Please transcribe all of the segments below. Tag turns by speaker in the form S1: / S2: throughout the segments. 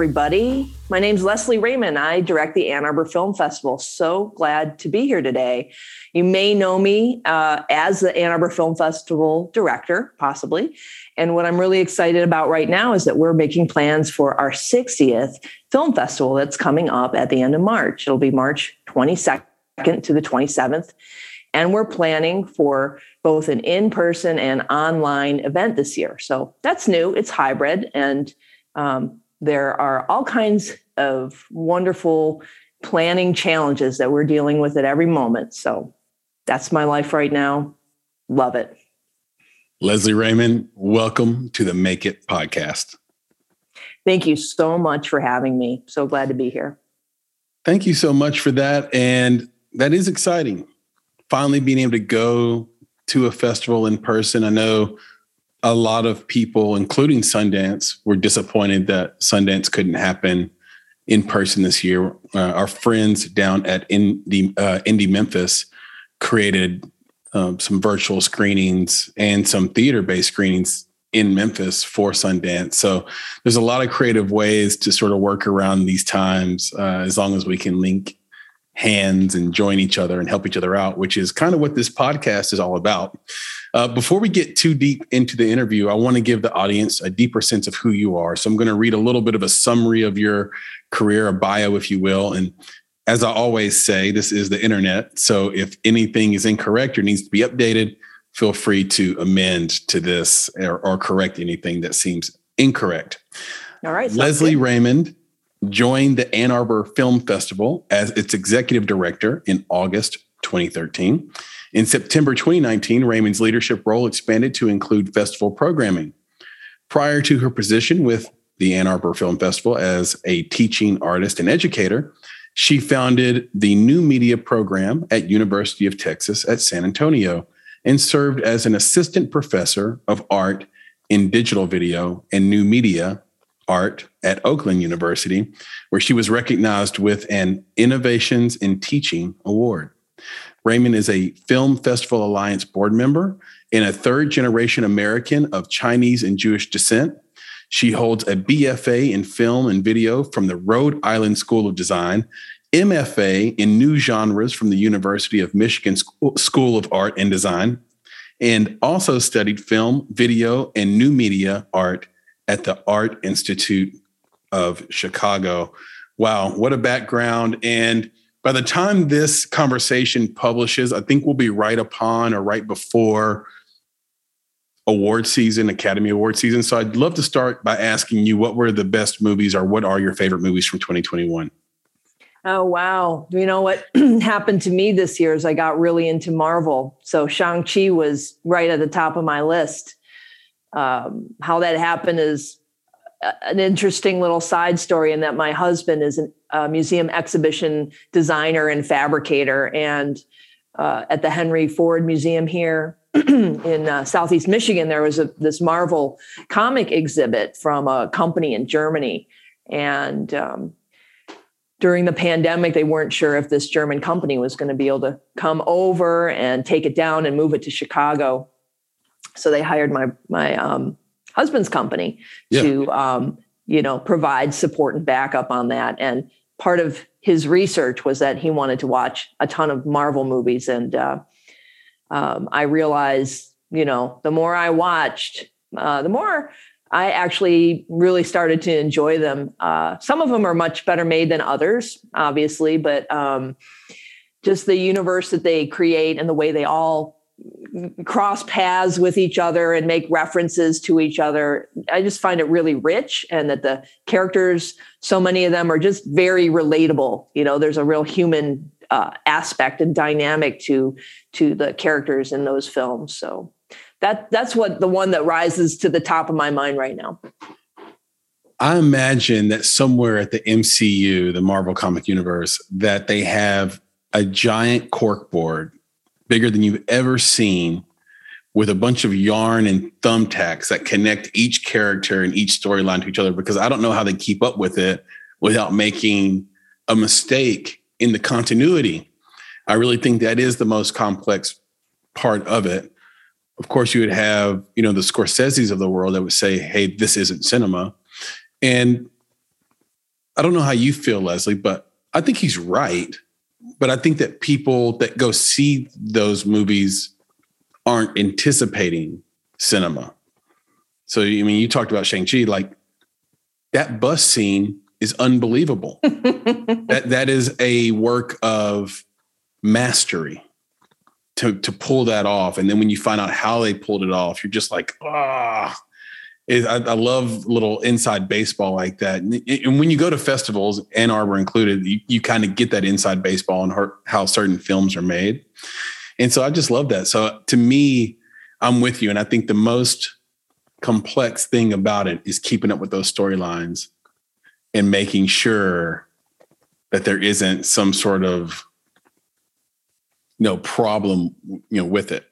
S1: Everybody. My name's Leslie Raymond. I direct the Ann Arbor Film Festival. So glad to be here today. You may know me uh, as the Ann Arbor Film Festival director, possibly. And what I'm really excited about right now is that we're making plans for our 60th film festival that's coming up at the end of March. It'll be March 22nd to the 27th. And we're planning for both an in person and online event this year. So that's new, it's hybrid. And um, there are all kinds of wonderful planning challenges that we're dealing with at every moment. So that's my life right now. Love it.
S2: Leslie Raymond, welcome to the Make It podcast.
S1: Thank you so much for having me. So glad to be here.
S2: Thank you so much for that. And that is exciting. Finally being able to go to a festival in person. I know a lot of people, including Sundance, were disappointed that Sundance couldn't happen in person this year. Uh, our friends down at Indie, uh, Indie Memphis created um, some virtual screenings and some theater based screenings in Memphis for Sundance. So there's a lot of creative ways to sort of work around these times uh, as long as we can link hands and join each other and help each other out, which is kind of what this podcast is all about. Uh, before we get too deep into the interview, I want to give the audience a deeper sense of who you are. So I'm going to read a little bit of a summary of your career, a bio, if you will. And as I always say, this is the internet. So if anything is incorrect or needs to be updated, feel free to amend to this or, or correct anything that seems incorrect.
S1: All right.
S2: Leslie good. Raymond joined the Ann Arbor Film Festival as its executive director in August 2013. In September 2019, Raymond's leadership role expanded to include festival programming. Prior to her position with the Ann Arbor Film Festival as a teaching artist and educator, she founded the New Media program at University of Texas at San Antonio and served as an assistant professor of art in digital video and new media art at Oakland University, where she was recognized with an Innovations in Teaching Award. Raymond is a Film Festival Alliance board member and a third generation American of Chinese and Jewish descent. She holds a BFA in film and video from the Rhode Island School of Design, MFA in new genres from the University of Michigan School of Art and Design, and also studied film, video, and new media art at the Art Institute of Chicago. Wow, what a background. And by the time this conversation publishes, I think we'll be right upon or right before award season, Academy Award season. So I'd love to start by asking you what were the best movies or what are your favorite movies from 2021?
S1: Oh, wow. You know what happened to me this year is I got really into Marvel. So Shang-Chi was right at the top of my list. Um, how that happened is an interesting little side story in that my husband is a museum exhibition designer and fabricator. And uh, at the Henry Ford Museum here in uh, Southeast Michigan, there was a, this Marvel comic exhibit from a company in Germany. And um, during the pandemic, they weren't sure if this German company was going to be able to come over and take it down and move it to Chicago. So they hired my my um, husband's company yeah. to um, you know provide support and backup on that. And part of his research was that he wanted to watch a ton of marvel movies. And uh, um, i realized you know the more i watched uh, the more i actually really started to enjoy them. Uh, some of them are much better made than others obviously but um, just the universe that they create and the way they all cross paths with each other and make references to each other. I just find it really rich and that the characters, so many of them are just very relatable. You know, there's a real human uh, aspect and dynamic to to the characters in those films. So that that's what the one that rises to the top of my mind right now.
S2: I imagine that somewhere at the MCU, the Marvel Comic Universe, that they have a giant cork board bigger than you've ever seen with a bunch of yarn and thumbtacks that connect each character and each storyline to each other because I don't know how they keep up with it without making a mistake in the continuity. I really think that is the most complex part of it. Of course, you would have, you know, the Scorsese's of the world that would say, hey, this isn't cinema. And I don't know how you feel, Leslie, but I think he's right. But I think that people that go see those movies aren't anticipating cinema. So, I mean, you talked about Shang-Chi, like that bus scene is unbelievable. that that is a work of mastery to to pull that off. And then when you find out how they pulled it off, you're just like, ah. I, I, love little inside baseball like that. And, and, when you go to festivals, Ann Arbor included, you, you kind of get that inside baseball and how, how certain films are made. And so I just love that. So to me, I'm with you. And I think the most complex thing about it is keeping up with those storylines and making sure that there isn't some sort of you know problem you know with it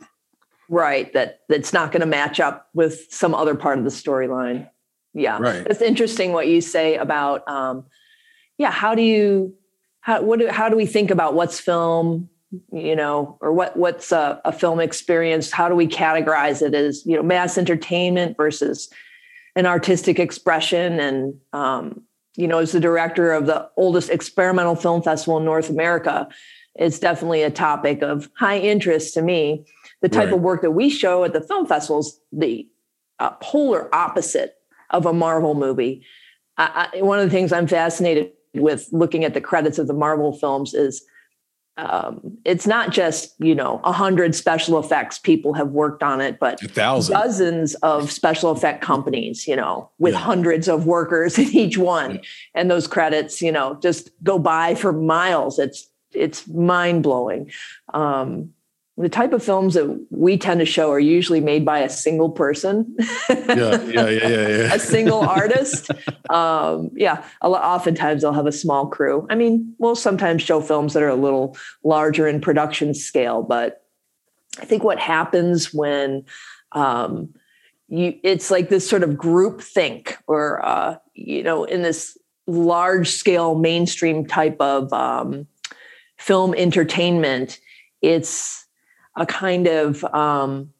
S1: right that that's not going to match up with some other part of the storyline. Yeah.
S2: Right.
S1: It's interesting what you say about um yeah how do you how what do, how do we think about what's film you know or what what's a, a film experience? How do we categorize it as you know mass entertainment versus an artistic expression? And um you know, as the director of the oldest experimental film festival in North America, it's definitely a topic of high interest to me. The type right. of work that we show at the film festivals, the uh, polar opposite of a Marvel movie. I, I, one of the things I'm fascinated with looking at the credits of the Marvel films is um, it's not just you know a hundred special effects people have worked on it, but dozens of special effect companies, you know, with yeah. hundreds of workers in each one, yeah. and those credits, you know, just go by for miles. It's it's mind blowing. Um, the type of films that we tend to show are usually made by a single person.
S2: Yeah yeah yeah yeah, yeah.
S1: a single artist. Um, yeah oftentimes they'll have a small crew. I mean we'll sometimes show films that are a little larger in production scale but i think what happens when um, you it's like this sort of group think or uh, you know in this large scale mainstream type of um, film entertainment it's a kind of um,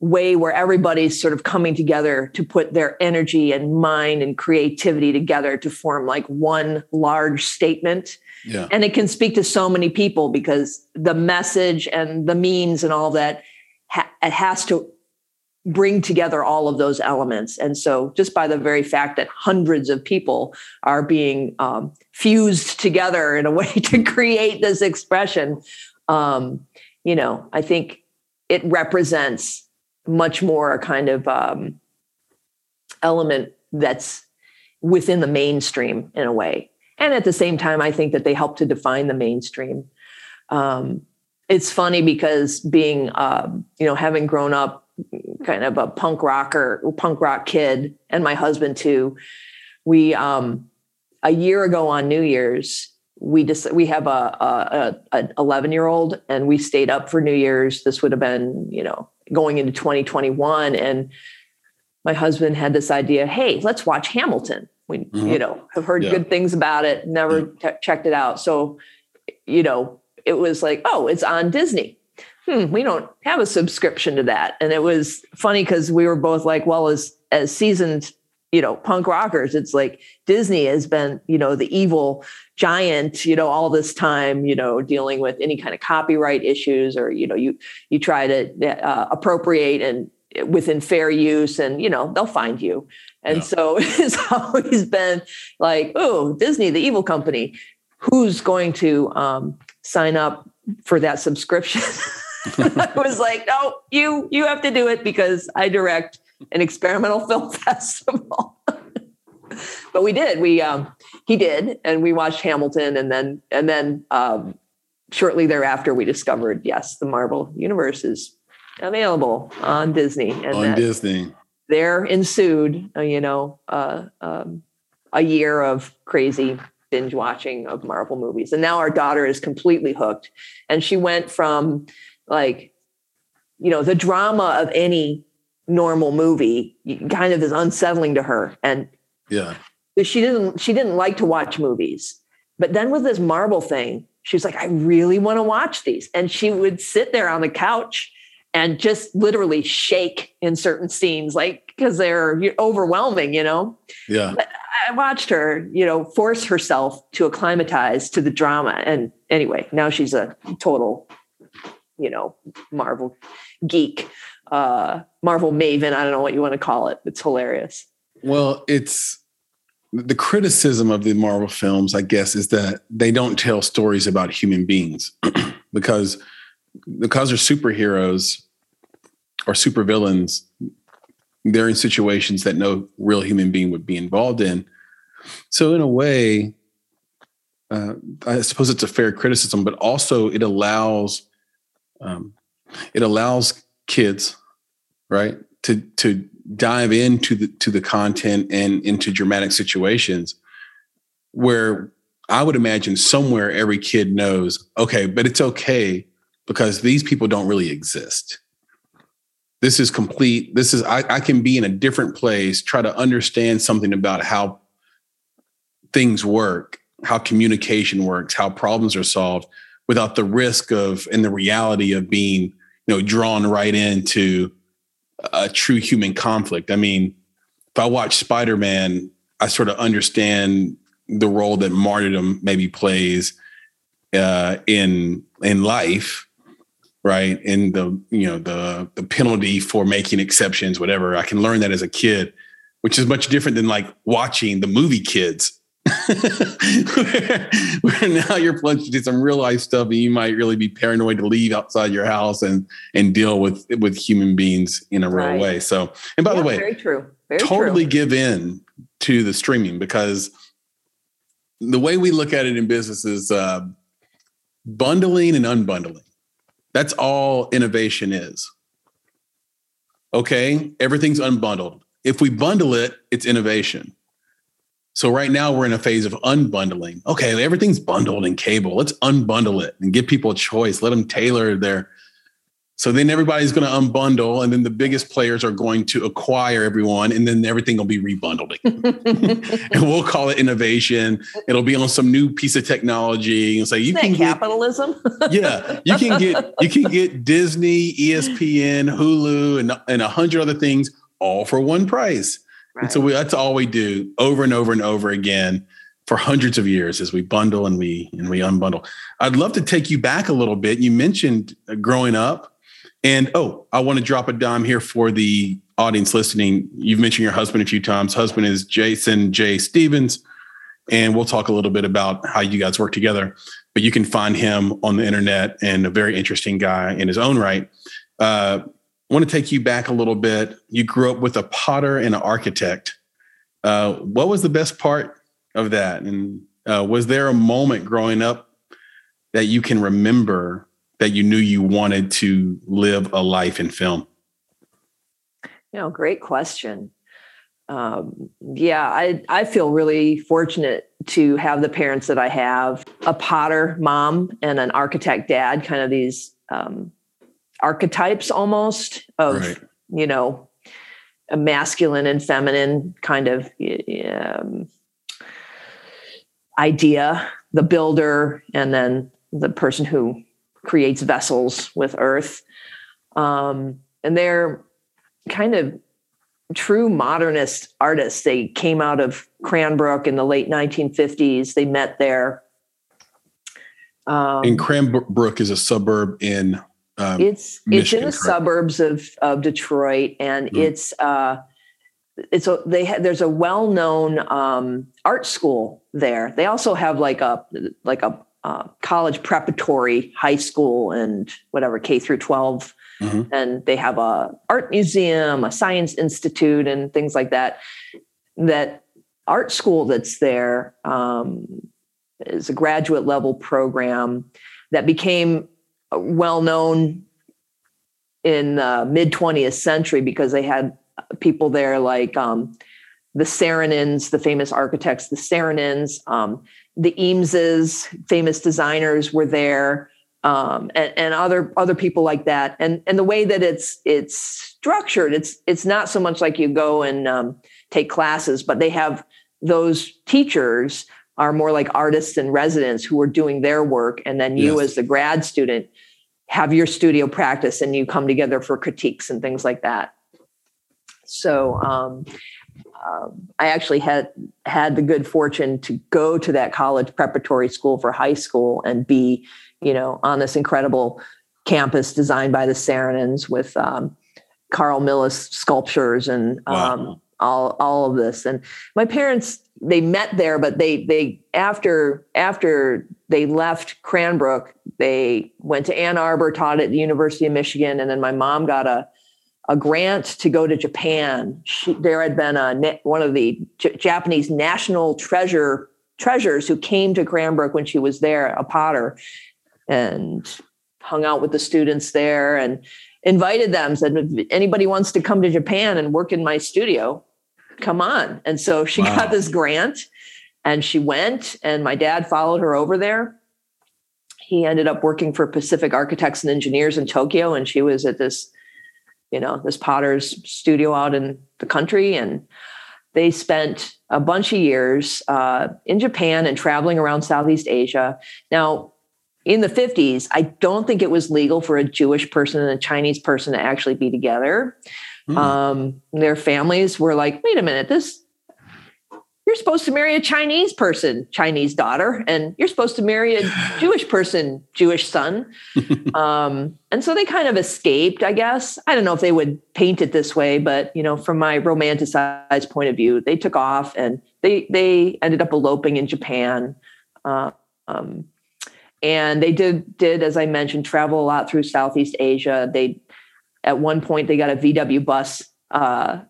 S1: way where everybody's sort of coming together to put their energy and mind and creativity together to form like one large statement.
S2: Yeah.
S1: And it can speak to so many people because the message and the means and all that ha- it has to bring together all of those elements. And so, just by the very fact that hundreds of people are being um, fused together in a way to create this expression, um, you know, I think it represents much more a kind of um, element that's within the mainstream in a way. And at the same time, I think that they help to define the mainstream. Um, it's funny because being, uh, you know, having grown up kind of a punk rocker, punk rock kid, and my husband too, we, um, a year ago on New Year's, we just we have a, a, a 11 year old and we stayed up for new year's this would have been you know going into 2021 and my husband had this idea hey let's watch hamilton we mm-hmm. you know have heard yeah. good things about it never yeah. t- checked it out so you know it was like oh it's on disney hmm we don't have a subscription to that and it was funny because we were both like well as as seasoned you know punk rockers. It's like disney has been you know the evil giant you know all this time you know dealing with any kind of copyright issues or you know you you try to uh, appropriate and within fair use and you know they'll find you. And yeah. so it's always been like oh disney the evil company. Who's going to um, sign up for that subscription? I was like no you you have to do it because i direct an experimental film festival. but we did. We um, he did, and we watched Hamilton, and then and then um, shortly thereafter we discovered yes, the Marvel universe is available on Disney. And
S2: on Disney.
S1: There ensued, uh, you know, uh, um, a year of crazy binge watching of Marvel movies. And now our daughter is completely hooked. And she went from like, you know, the drama of any normal movie kind of is unsettling to her. And
S2: yeah,
S1: she didn't she didn't like to watch movies. But then with this Marvel thing, she's like, I really want to watch these. And she would sit there on the couch and just literally shake in certain scenes, like because they're overwhelming, you know?
S2: Yeah.
S1: But I watched her, you know, force herself to acclimatize to the drama. And anyway, now she's a total, you know, Marvel geek, uh, Marvel maven. I don't know what you want to call it. It's hilarious.
S2: Well, it's the criticism of the Marvel films, I guess, is that they don't tell stories about human beings because because they're superheroes or supervillains, they're in situations that no real human being would be involved in. So, in a way, uh, I suppose it's a fair criticism, but also it allows um, it allows kids, right, to to dive into the to the content and into dramatic situations where I would imagine somewhere every kid knows, okay, but it's okay because these people don't really exist. This is complete. This is, I, I can be in a different place, try to understand something about how things work, how communication works, how problems are solved without the risk of and the reality of being, know, drawn right into a true human conflict. I mean, if I watch Spider Man, I sort of understand the role that martyrdom maybe plays uh, in in life, right? In the you know the the penalty for making exceptions, whatever. I can learn that as a kid, which is much different than like watching the movie Kids. Where, where, now you're plunged into some real life stuff and you might really be paranoid to leave outside your house and and deal with with human beings in a real right. way. So and by
S1: yeah,
S2: the way
S1: very true. Very
S2: totally
S1: true.
S2: give in to the streaming because the way we look at it in business is uh, bundling and unbundling. That's all innovation is. Okay? Everything's unbundled. If we bundle it it's innovation so right now we're in a phase of unbundling. Okay, everything's bundled in cable. Let's unbundle it and give people a choice. Let them tailor their. So then everybody's going to unbundle, and then the biggest players are going to acquire everyone, and then everything will be rebundling. and we'll call it innovation. It'll be on some new piece of technology, and say you
S1: Isn't
S2: can
S1: capitalism.
S2: Get, yeah, you can get you can get Disney, ESPN, Hulu, and and a hundred other things all for one price. Right. And so we, that's all we do over and over and over again for hundreds of years as we bundle and we and we unbundle. I'd love to take you back a little bit. You mentioned uh, growing up, and oh, I want to drop a dime here for the audience listening. You've mentioned your husband a few times. Husband is Jason J. Stevens, and we'll talk a little bit about how you guys work together. But you can find him on the internet and a very interesting guy in his own right. Uh, I want to take you back a little bit. You grew up with a potter and an architect. Uh, what was the best part of that? And uh, was there a moment growing up that you can remember that you knew you wanted to live a life in film?
S1: You know, great question. Um, yeah, I I feel really fortunate to have the parents that I have. A potter mom and an architect dad, kind of these um, archetypes almost of right. you know a masculine and feminine kind of um, idea the builder and then the person who creates vessels with earth. Um, and they're kind of true modernist artists. They came out of cranbrook in the late 1950s they met there.
S2: Um, and cranbrook is a suburb in
S1: um, it's Michigan, it's in the correct? suburbs of of Detroit, and mm. it's uh, it's a they ha- there's a well known um, art school there. They also have like a like a uh, college preparatory high school and whatever K through 12 mm-hmm. and they have a art museum, a science institute, and things like that. That art school that's there um, is a graduate level program that became well known in the mid 20th century because they had people there like um, the Saarinens, the famous architects, the Saarinens, um, the Eameses, famous designers were there, um, and, and, other other people like that. And and the way that it's it's structured, it's it's not so much like you go and um, take classes, but they have those teachers are more like artists and residents who are doing their work, and then you yes. as the grad student have your studio practice, and you come together for critiques and things like that. So um, um, I actually had had the good fortune to go to that college preparatory school for high school and be, you know, on this incredible campus designed by the Saarinens with um, Carl Milles sculptures and wow. um, all all of this. And my parents they met there, but they they after after they left Cranbrook, they went to Ann Arbor, taught at the University of Michigan, and then my mom got a a grant to go to Japan. She, there had been a one of the J- Japanese national treasure treasures who came to Cranbrook when she was there, a potter, and hung out with the students there and invited them. Said, if anybody wants to come to Japan and work in my studio, come on. And so she wow. got this grant, and she went. And my dad followed her over there. He ended up working for Pacific Architects and Engineers in Tokyo, and she was at this you know, this potter's studio out in the country. And they spent a bunch of years uh, in Japan and traveling around Southeast Asia. Now, in the 50s, I don't think it was legal for a Jewish person and a Chinese person to actually be together. Mm. Um, their families were like, wait a minute, this you're supposed to marry a Chinese person, Chinese daughter, and you're supposed to marry a Jewish person, Jewish son. um, and so they kind of escaped, I guess. I don't know if they would paint it this way, but you know, from my romanticized point of view, they took off and they they ended up eloping in Japan. Uh, um, and they did did, as I mentioned, travel a lot through Southeast Asia. They at one point they got a VW bus uh,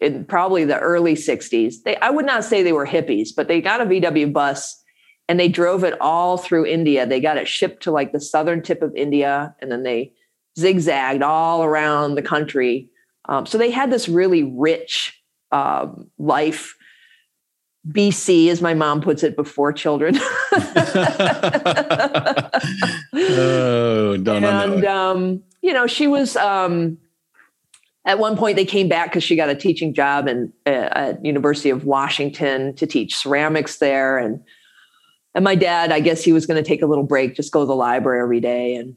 S1: in probably the early 60s. They I would not say they were hippies, but they got a VW bus and they drove it all through India. They got it shipped to like the southern tip of India and then they zigzagged all around the country. Um, so they had this really rich um, life. BC, as my mom puts it, before children. oh, don't and. Um, you know, she was um, at one point they came back because she got a teaching job in, uh, at university of washington to teach ceramics there. And and my dad i guess he was going to take a little break just go to the library every day. And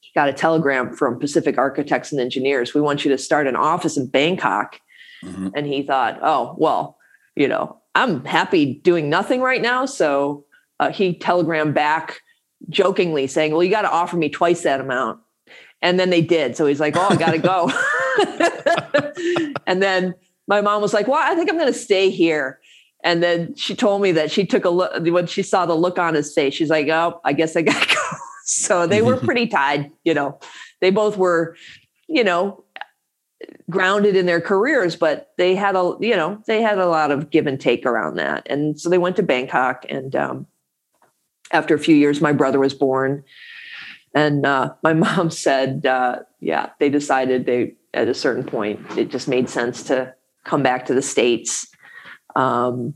S1: he got a telegram from pacific architects and engineers. We want you to start an office in bangkok. Mm-hmm. and he thought oh well you know i'm happy doing nothing right now. So uh, he telegrammed back jokingly saying well you got to offer me twice that amount and then they did so he's like oh i gotta go and then my mom was like, well, I think I'm going to stay here. And then she told me that she took a look when she saw the look on his face. She's like, oh, I guess I got to go. So they were pretty tied, you know. They both were, you know, grounded in their careers, but they had a, you know, they had a lot of give and take around that. And so they went to Bangkok. And um, after a few years, my brother was born. And uh, my mom said, uh, yeah, they decided they at a certain point, it just made sense to come back to the States. Um,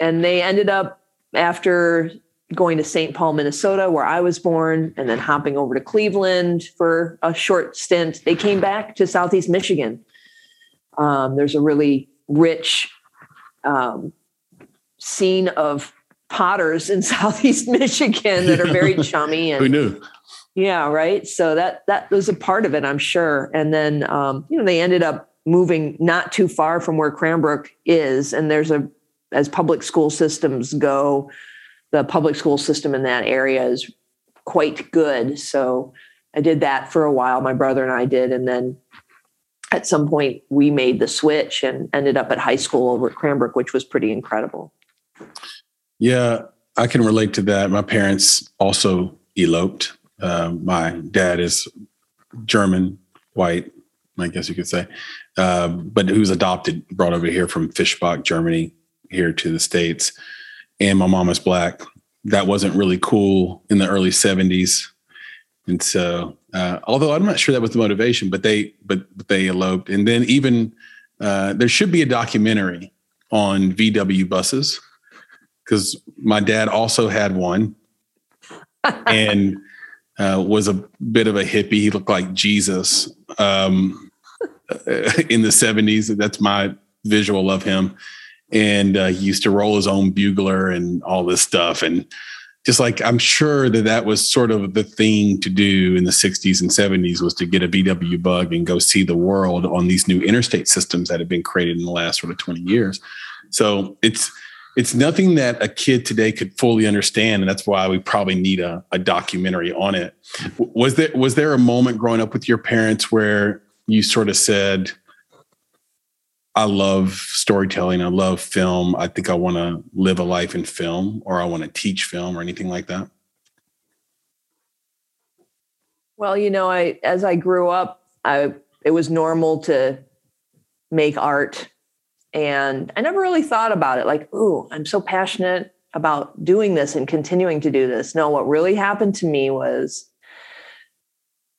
S1: and they ended up, after going to St. Paul, Minnesota, where I was born, and then hopping over to Cleveland for a short stint, they came back to Southeast Michigan. Um, there's a really rich um, scene of potters in Southeast Michigan that are very chummy and
S2: Who knew?
S1: Yeah, right. So that that was a part of it, I'm sure. And then um, you know they ended up moving not too far from where Cranbrook is, and there's a as public school systems go, the public school system in that area is quite good. So I did that for a while. My brother and I did, and then at some point we made the switch and ended up at high school over at Cranbrook, which was pretty incredible.
S2: Yeah, I can relate to that. My parents also eloped uh, my dad is German, white, I guess you could say, uh, but who's adopted, brought over here from Fischbach, Germany, here to the States. And my mom is black. That wasn't really cool in the early 70s. And so, uh, although I'm not sure that was the motivation, but they but, but they eloped. And then even uh, there should be a documentary on VW buses because my dad also had one and uh, was a bit of a hippie. He looked like Jesus um, in the 70s. That's my visual of him. And uh, he used to roll his own bugler and all this stuff. And just like I'm sure that that was sort of the thing to do in the 60s and 70s was to get a VW bug and go see the world on these new interstate systems that have been created in the last sort of 20 years. So it's it's nothing that a kid today could fully understand, and that's why we probably need a, a documentary on it. Was there was there a moment growing up with your parents where you sort of said, I love storytelling. I love film. I think I want to live a life in film or I want to teach film or anything like that?
S1: Well, you know, I as I grew up, I it was normal to make art and I never really thought about it like, "Ooh, I'm so passionate about doing this and continuing to do this." No, what really happened to me was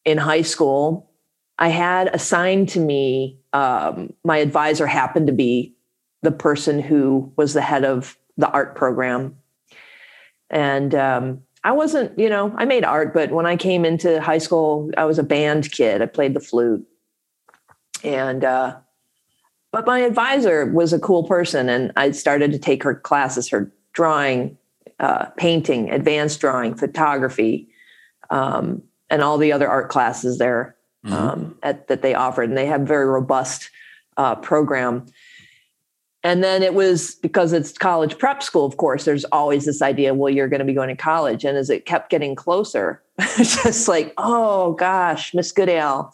S1: in high school, I had assigned to me, um, my advisor happened to be the person who was the head of the art program. And um, I wasn't, you know, I made art, but when I came into high school, I was a band kid. I played the flute. And, uh, but my advisor was a cool person, and I started to take her classes, her drawing, uh, painting, advanced drawing, photography, um, and all the other art classes there mm-hmm. um, at, that they offered, and they have a very robust uh, program. And then it was because it's college prep school, of course, there's always this idea, well, you're going to be going to college. And as it kept getting closer, just like, oh gosh, Miss Goodale,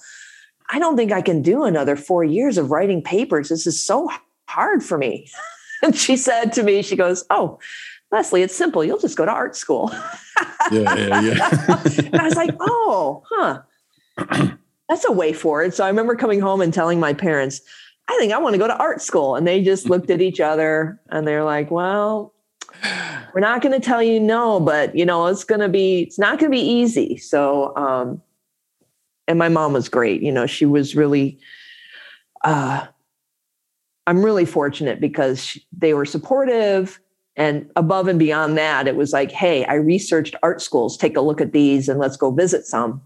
S1: I don't think I can do another four years of writing papers. This is so hard for me. and she said to me, she goes, Oh, Leslie, it's simple. You'll just go to art school. yeah, yeah, yeah. and I was like, Oh, huh that's a way forward. So I remember coming home and telling my parents, I think I want to go to art school. And they just looked at each other and they're like, well, we're not going to tell you no, but you know, it's going to be, it's not going to be easy. So, um, and my mom was great. You know, she was really, uh, I'm really fortunate because she, they were supportive. And above and beyond that, it was like, hey, I researched art schools. Take a look at these and let's go visit some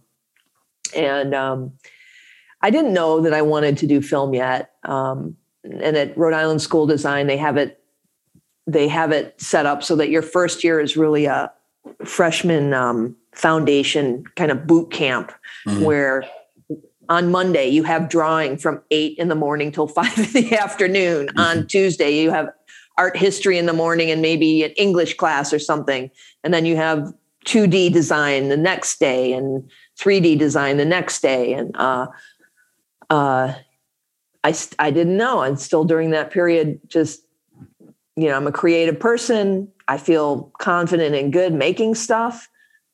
S1: and um, I didn't know that I wanted to do film yet. Um, and at Rhode Island School Design, they have it they have it set up so that your first year is really a freshman um, foundation kind of boot camp mm-hmm. where on Monday you have drawing from eight in the morning till five in the afternoon. Mm-hmm. On Tuesday you have art history in the morning and maybe an English class or something, and then you have 2D design the next day and 3D design the next day. And uh, uh, I, I didn't know. And still during that period, just, you know, I'm a creative person. I feel confident and good making stuff.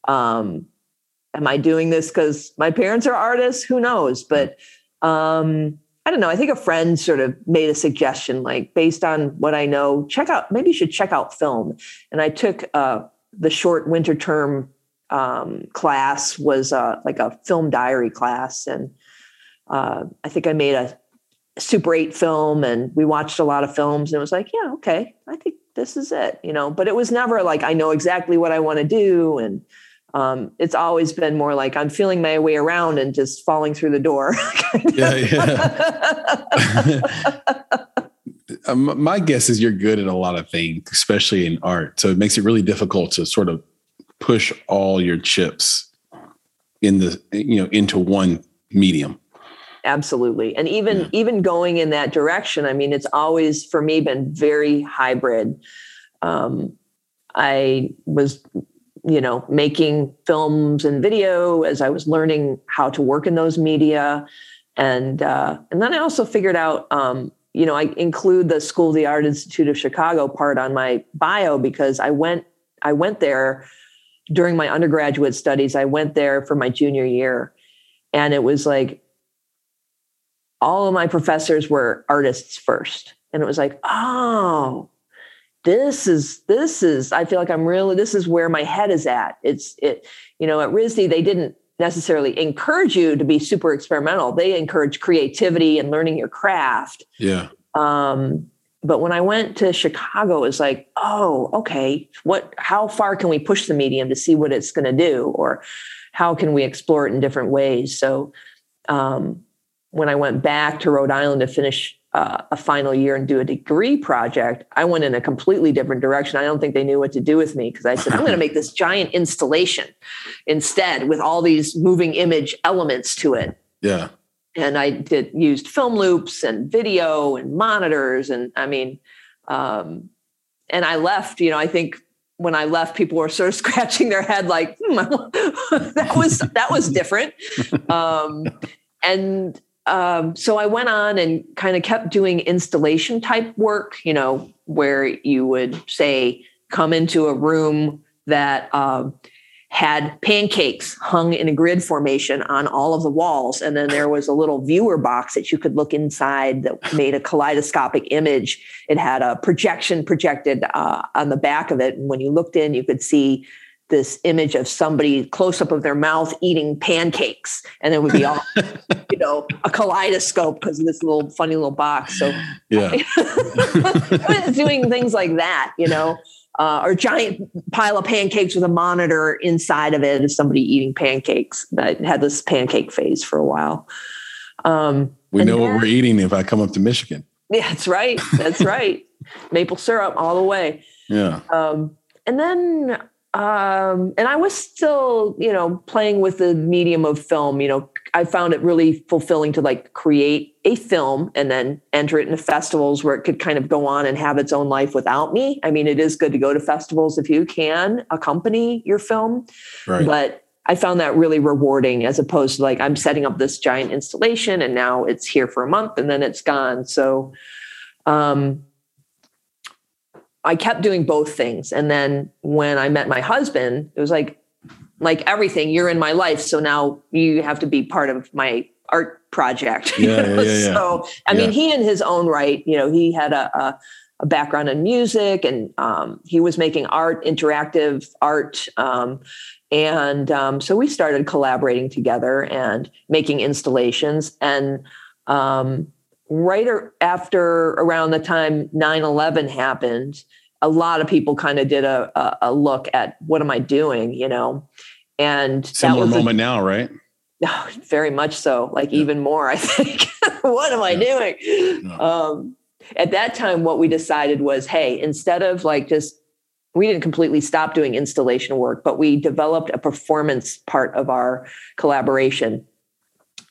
S1: Um, am I doing this because my parents are artists? Who knows? But um, I don't know. I think a friend sort of made a suggestion, like based on what I know, check out, maybe you should check out film. And I took uh, the short winter term um, class was uh, like a film diary class, and uh, I think I made a Super 8 film, and we watched a lot of films, and it was like, yeah, okay, I think this is it, you know. But it was never like I know exactly what I want to do, and um, it's always been more like I'm feeling my way around and just falling through the door. yeah,
S2: yeah. um, my guess is you're good at a lot of things, especially in art. So it makes it really difficult to sort of push all your chips in the you know into one medium
S1: absolutely and even yeah. even going in that direction i mean it's always for me been very hybrid um, i was you know making films and video as i was learning how to work in those media and uh, and then i also figured out um, you know i include the school of the art institute of chicago part on my bio because i went i went there during my undergraduate studies, I went there for my junior year. And it was like all of my professors were artists first. And it was like, oh, this is this is, I feel like I'm really, this is where my head is at. It's it, you know, at RISD, they didn't necessarily encourage you to be super experimental. They encourage creativity and learning your craft.
S2: Yeah.
S1: Um, but when I went to Chicago, it was like, oh, okay, what? How far can we push the medium to see what it's going to do, or how can we explore it in different ways? So, um, when I went back to Rhode Island to finish uh, a final year and do a degree project, I went in a completely different direction. I don't think they knew what to do with me because I said, I'm going to make this giant installation instead with all these moving image elements to it.
S2: Yeah
S1: and I did used film loops and video and monitors and I mean, um, and I left. You know, I think when I left, people were sort of scratching their head like hmm, that was that was different. Um, and um, so I went on and kind of kept doing installation type work. You know, where you would say come into a room that. Um, had pancakes hung in a grid formation on all of the walls. And then there was a little viewer box that you could look inside that made a kaleidoscopic image. It had a projection projected uh, on the back of it. And when you looked in, you could see this image of somebody close up of their mouth eating pancakes. And it would be all, you know, a kaleidoscope because of this little funny little box. So
S2: yeah.
S1: Doing things like that, you know uh, or giant pile of pancakes with a monitor inside of it of somebody eating pancakes. I had this pancake phase for a while. Um,
S2: we know then, what we're eating if I come up to Michigan.
S1: Yeah, that's right. That's right. Maple syrup all the way.
S2: Yeah.
S1: Um, and then um, and I was still, you know, playing with the medium of film. You know, I found it really fulfilling to like create a film and then enter it into festivals where it could kind of go on and have its own life without me. I mean, it is good to go to festivals if you can accompany your film, right. but I found that really rewarding as opposed to like I'm setting up this giant installation and now it's here for a month and then it's gone. So, um, I kept doing both things. And then when I met my husband, it was like, like everything, you're in my life. So now you have to be part of my art project.
S2: Yeah, yeah, yeah,
S1: so, I mean, he in his own right, you know, he had a, a, a background in music and um, he was making art, interactive art. Um, and um, so we started collaborating together and making installations. And um, right after around the time 9-11 happened a lot of people kind of did a, a, a, look at what am i doing you know and
S2: similar moment a, now right
S1: oh, very much so like yeah. even more i think what am i yeah. doing yeah. um, at that time what we decided was hey instead of like just we didn't completely stop doing installation work but we developed a performance part of our collaboration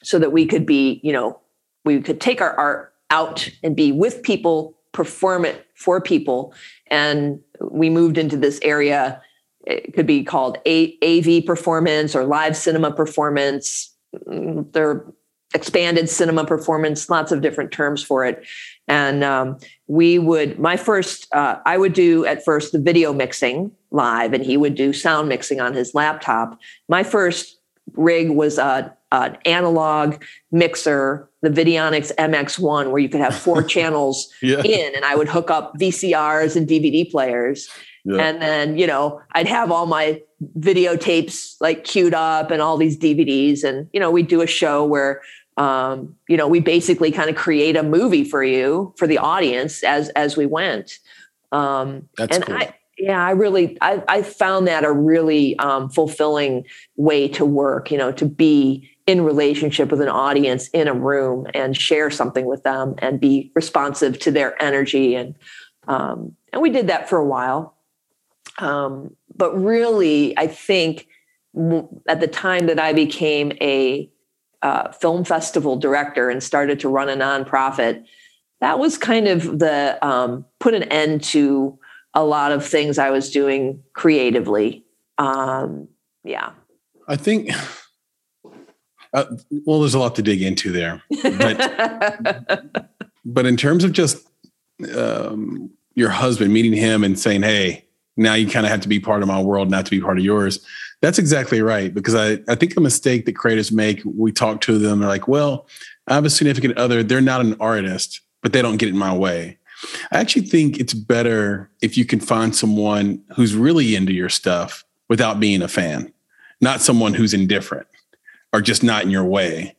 S1: so that we could be you know we could take our art out and be with people, perform it for people. And we moved into this area. It could be called AV performance or live cinema performance. They're expanded cinema performance, lots of different terms for it. And um, we would, my first, uh, I would do at first the video mixing live, and he would do sound mixing on his laptop. My first rig was a, an analog mixer the Videonics MX1 where you could have four channels yeah. in and I would hook up VCRs and DVD players. Yeah. And then, you know, I'd have all my videotapes like queued up and all these DVDs. And, you know, we'd do a show where, um, you know, we basically kind of create a movie for you, for the audience as, as we went. Um,
S2: That's
S1: and
S2: cool.
S1: I, yeah, I really, I, I found that a really um, fulfilling way to work, you know, to be in relationship with an audience in a room and share something with them and be responsive to their energy and um, and we did that for a while. Um, but really i think at the time that i became a uh, film festival director and started to run a nonprofit that was kind of the um, put an end to a lot of things i was doing creatively um, yeah
S2: i think uh, well, there's a lot to dig into there, but but in terms of just um, your husband meeting him and saying, "Hey, now you kind of have to be part of my world, not to be part of yours." That's exactly right because I I think a mistake that creators make. We talk to them, they're like, "Well, I have a significant other. They're not an artist, but they don't get in my way." I actually think it's better if you can find someone who's really into your stuff without being a fan, not someone who's indifferent or just not in your way.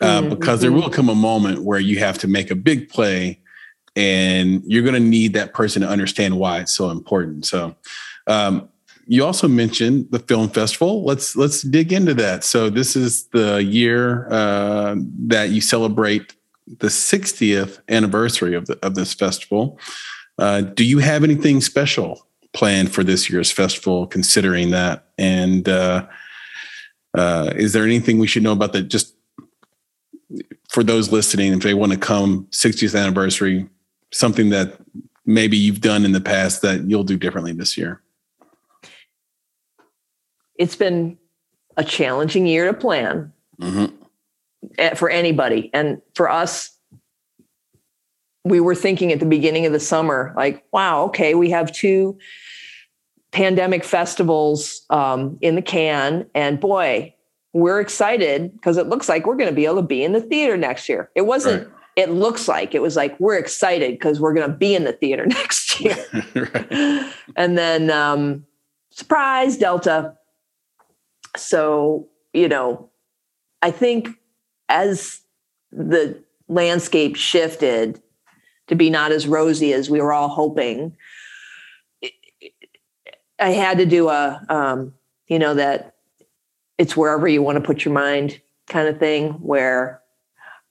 S2: Uh, mm-hmm. Because there will come a moment where you have to make a big play and you're going to need that person to understand why it's so important. So, um, you also mentioned the film festival. Let's let's dig into that. So this is the year uh, that you celebrate the 60th anniversary of the of this festival. Uh, do you have anything special planned for this year's festival, considering that? And uh, uh is there anything we should know about that? Just for those listening, if they want to come 60th anniversary, something that maybe you've done in the past that you'll do differently this year?
S1: It's been a challenging year to plan mm-hmm. Eh, for anybody. And for us, we were thinking at the beginning of the summer, like, wow, okay, we have two pandemic festivals um, in the can. And boy, we're excited because it looks like we're going to be able to be in the theater next year. It wasn't right it looks like it was like we're excited because we're going to be in the theater next year right. and then um, surprise delta so you know i think as the landscape shifted to be not as rosy as we were all hoping i had to do a um, you know that it's wherever you want to put your mind kind of thing where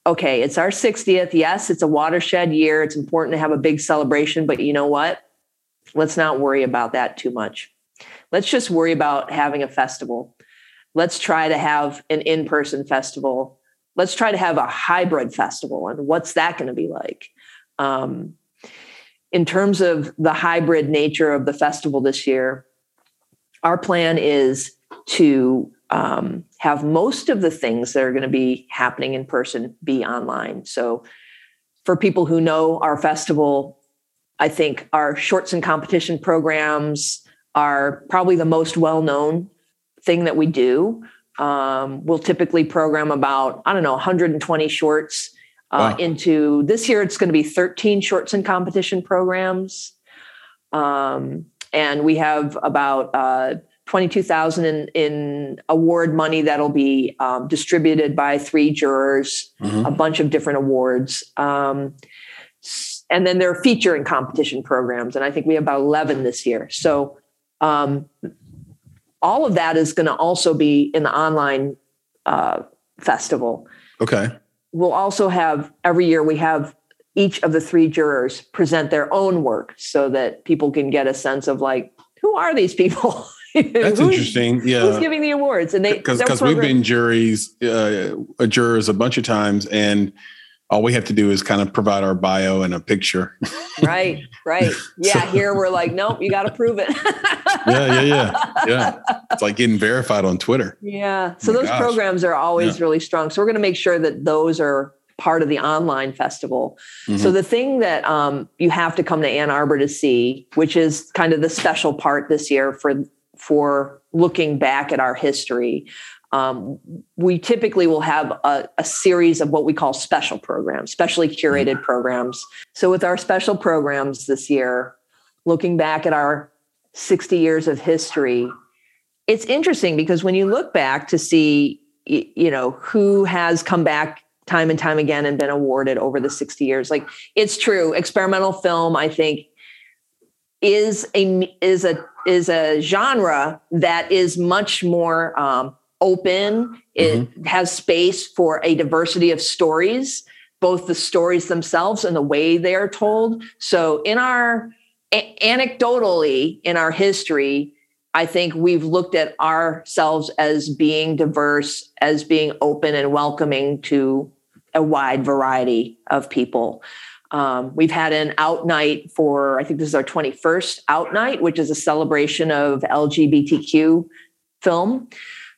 S1: okay, it's our 60th. Yes, it's a watershed year. It's important to have a big celebration, but you know what? Let's not worry about that too much. Let's just worry about having a festival. Let's try to have an in person festival. Let's try to have a hybrid festival. And what's that going to be like? Um, in terms of the hybrid nature of the festival this year, our plan is to um, have most of the things that are going to be happening in person be online. So, for people who know our festival, I think our shorts and competition programs are probably the most well known thing that we do. Um, we'll typically program about, I don't know, 120 shorts uh, wow. into this year, it's going to be 13 shorts and competition programs. Um, and we have about uh, 22,000 in, in award money that'll be um, distributed by three jurors, mm-hmm. a bunch of different awards. Um, and then there are feature and competition programs. And I think we have about 11 this year. So um, all of that is going to also be in the online uh, festival.
S2: Okay.
S1: We'll also have every year we have each of the three jurors present their own work so that people can get a sense of like, who are these people?
S2: That's interesting. Yeah,
S1: who's giving the awards? And they
S2: because because we've been juries, uh, jurors a bunch of times, and all we have to do is kind of provide our bio and a picture.
S1: right, right. Yeah, so, here we're like, nope, you got to prove it.
S2: yeah, yeah, yeah, yeah. It's like getting verified on Twitter.
S1: Yeah. So oh those gosh. programs are always yeah. really strong. So we're going to make sure that those are part of the online festival. Mm-hmm. So the thing that um, you have to come to Ann Arbor to see, which is kind of the special part this year for for looking back at our history. Um, we typically will have a, a, series of what we call special programs, specially curated mm-hmm. programs. So, with our special programs this year, looking back at our 60 years of history, it's interesting because when you look back to see, you know, who has come back time and time again and been awarded over the 60 years, like it's true. Experimental film, I think, is a is a is a genre that is much more um, open. It mm-hmm. has space for a diversity of stories, both the stories themselves and the way they are told. So, in our a- anecdotally in our history, I think we've looked at ourselves as being diverse, as being open and welcoming to a wide variety of people. Um, we've had an out night for, I think this is our 21st out night, which is a celebration of LGBTQ film.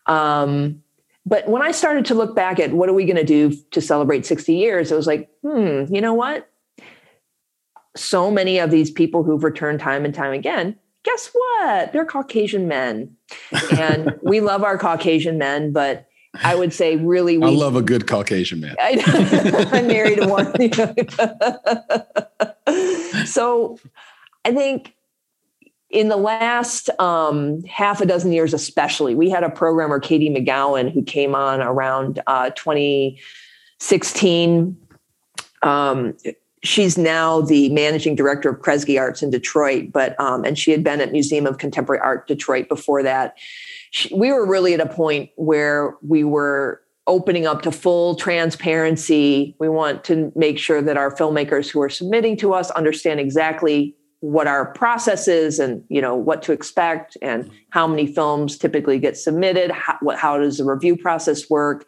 S1: Um, but when I started to look back at what are we going to do to celebrate 60 years, it was like, hmm, you know what? So many of these people who've returned time and time again, guess what? They're Caucasian men. And we love our Caucasian men, but I would say really
S2: we, I love a good Caucasian man. I,
S1: am married to one. so I think in the last um, half a dozen years, especially, we had a programmer, Katie McGowan, who came on around uh, 2016. Um, she's now the managing director of Kresge Arts in Detroit, but um, and she had been at Museum of Contemporary Art Detroit before that. She, we were really at a point where we were opening up to full transparency. We want to make sure that our filmmakers who are submitting to us understand exactly what our process is and you know what to expect and how many films typically get submitted how, what, how does the review process work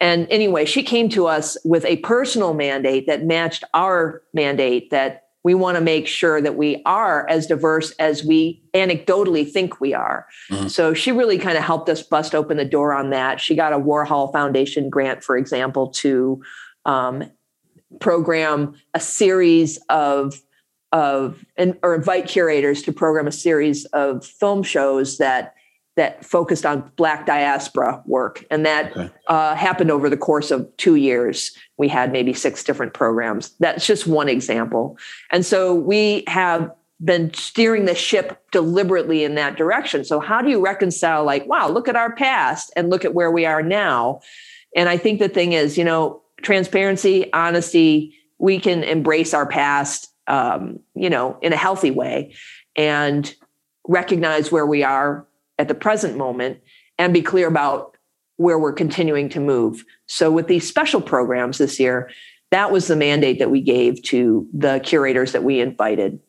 S1: and anyway she came to us with a personal mandate that matched our mandate that we want to make sure that we are as diverse as we anecdotally think we are. Mm-hmm. So she really kind of helped us bust open the door on that. She got a Warhol Foundation grant, for example, to um, program a series of of and or invite curators to program a series of film shows that that focused on black diaspora work. And that okay. uh, happened over the course of two years. We had maybe six different programs. That's just one example. And so we have been steering the ship deliberately in that direction. So how do you reconcile like wow look at our past and look at where we are now? And i think the thing is you know transparency honesty we can embrace our past um, you know, in a healthy way and recognize where we are at the present moment and be clear about where we're continuing to move. So with these special programs this year, that was the mandate that we gave to the curators that we invited.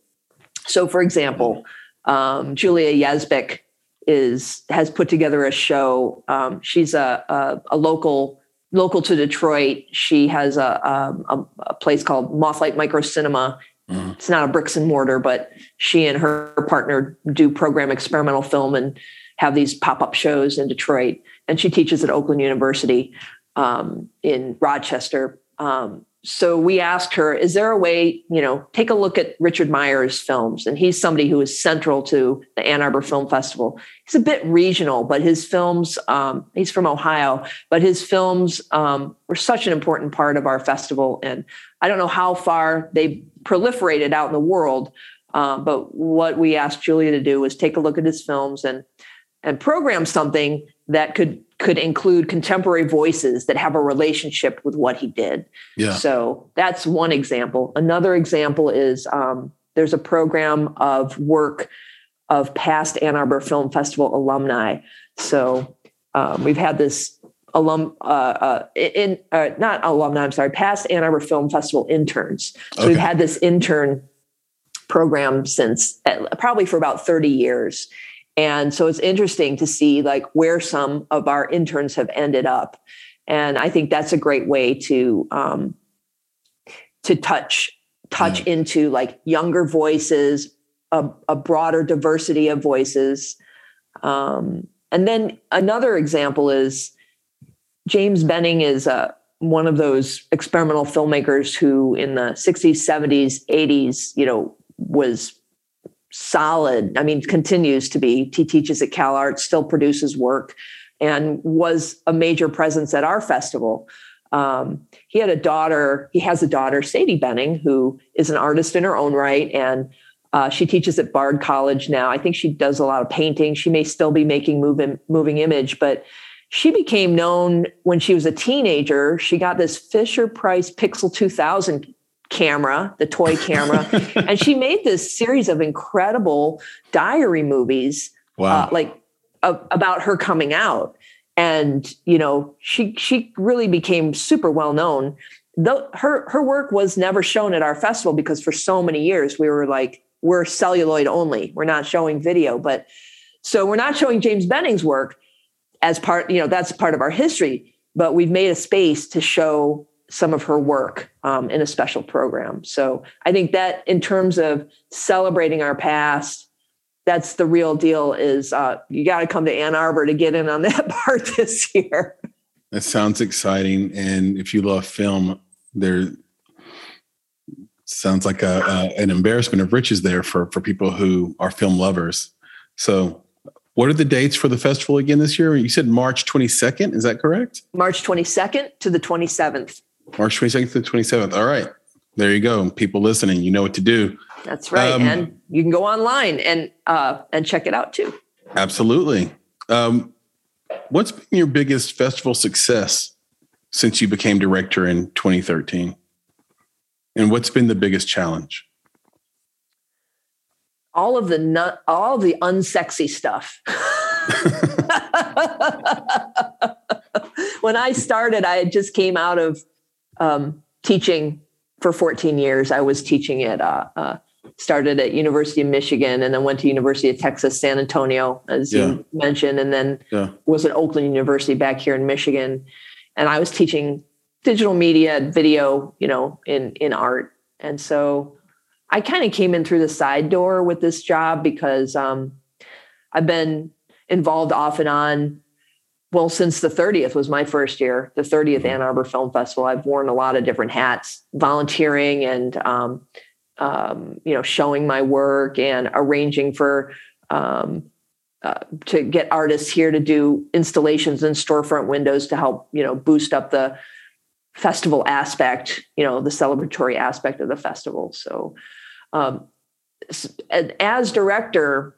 S1: So for example, um, Julia Yezbick is has put together a show. Um, she's a, a, a local local to Detroit. She has a, um, a, a, place called Mothlight Micro Cinema Mm-hmm. It's not a bricks and mortar, but she and her partner do program experimental film and have these pop up shows in Detroit. And she teaches at Oakland University um, in Rochester. Um, so we asked her, is there a way, you know, take a look at Richard Myers' films? And he's somebody who is central to the Ann Arbor Film Festival. He's a bit regional, but his films, um, he's from Ohio, but his films um, were such an important part of our festival. And I don't know how far they proliferated out in the world. Um, but what we asked Julia to do was take a look at his films and and program something that could could include contemporary voices that have a relationship with what he did. Yeah. So that's one example. Another example is um, there's a program of work of past Ann Arbor Film Festival alumni. So um, we've had this alum uh, uh, in uh, not alumni. I'm sorry, past Ann Arbor Film Festival interns. So okay. we've had this intern program since uh, probably for about 30 years. And so it's interesting to see like where some of our interns have ended up. And I think that's a great way to um, to touch touch mm. into like younger voices, a, a broader diversity of voices. Um, and then another example is James Benning is uh, one of those experimental filmmakers who, in the 60s, 70s, 80s, you know, was solid. I mean, continues to be. He teaches at Cal Arts, still produces work, and was a major presence at our festival. Um, he had a daughter. He has a daughter, Sadie Benning, who is an artist in her own right, and uh, she teaches at Bard College now. I think she does a lot of painting. She may still be making moving moving image, but she became known when she was a teenager. She got this Fisher Price Pixel 2000 camera, the toy camera, and she made this series of incredible diary movies, wow. uh, like uh, about her coming out. And you know, she she really became super well known. Though her her work was never shown at our festival because for so many years we were like we're celluloid only. We're not showing video, but so we're not showing James Benning's work as part, you know, that's part of our history, but we've made a space to show some of her work um, in a special program. So I think that in terms of celebrating our past, that's the real deal is uh, you got to come to Ann Arbor to get in on that part this year.
S2: That sounds exciting. And if you love film, there sounds like a, a, an embarrassment of riches there for, for people who are film lovers. So what are the dates for the festival again this year? You said March 22nd. Is that correct?
S1: March 22nd to the 27th.
S2: March 22nd to the 27th. All right. There you go. People listening, you know what to do.
S1: That's right. Um, and you can go online and uh, and check it out too.
S2: Absolutely. Um, what's been your biggest festival success since you became director in 2013? And what's been the biggest challenge?
S1: All of the nut, all the unsexy stuff. when I started, I had just came out of um, teaching for 14 years. I was teaching at uh, uh, started at University of Michigan and then went to University of Texas San Antonio, as yeah. you mentioned, and then yeah. was at Oakland University back here in Michigan. And I was teaching digital media, video, you know, in in art. And so I kind of came in through the side door with this job because um, I've been involved off and on. Well, since the 30th was my first year, the 30th mm-hmm. Ann Arbor Film Festival, I've worn a lot of different hats, volunteering and um, um, you know showing my work and arranging for um, uh, to get artists here to do installations in storefront windows to help you know boost up the festival aspect you know the celebratory aspect of the festival so um, as director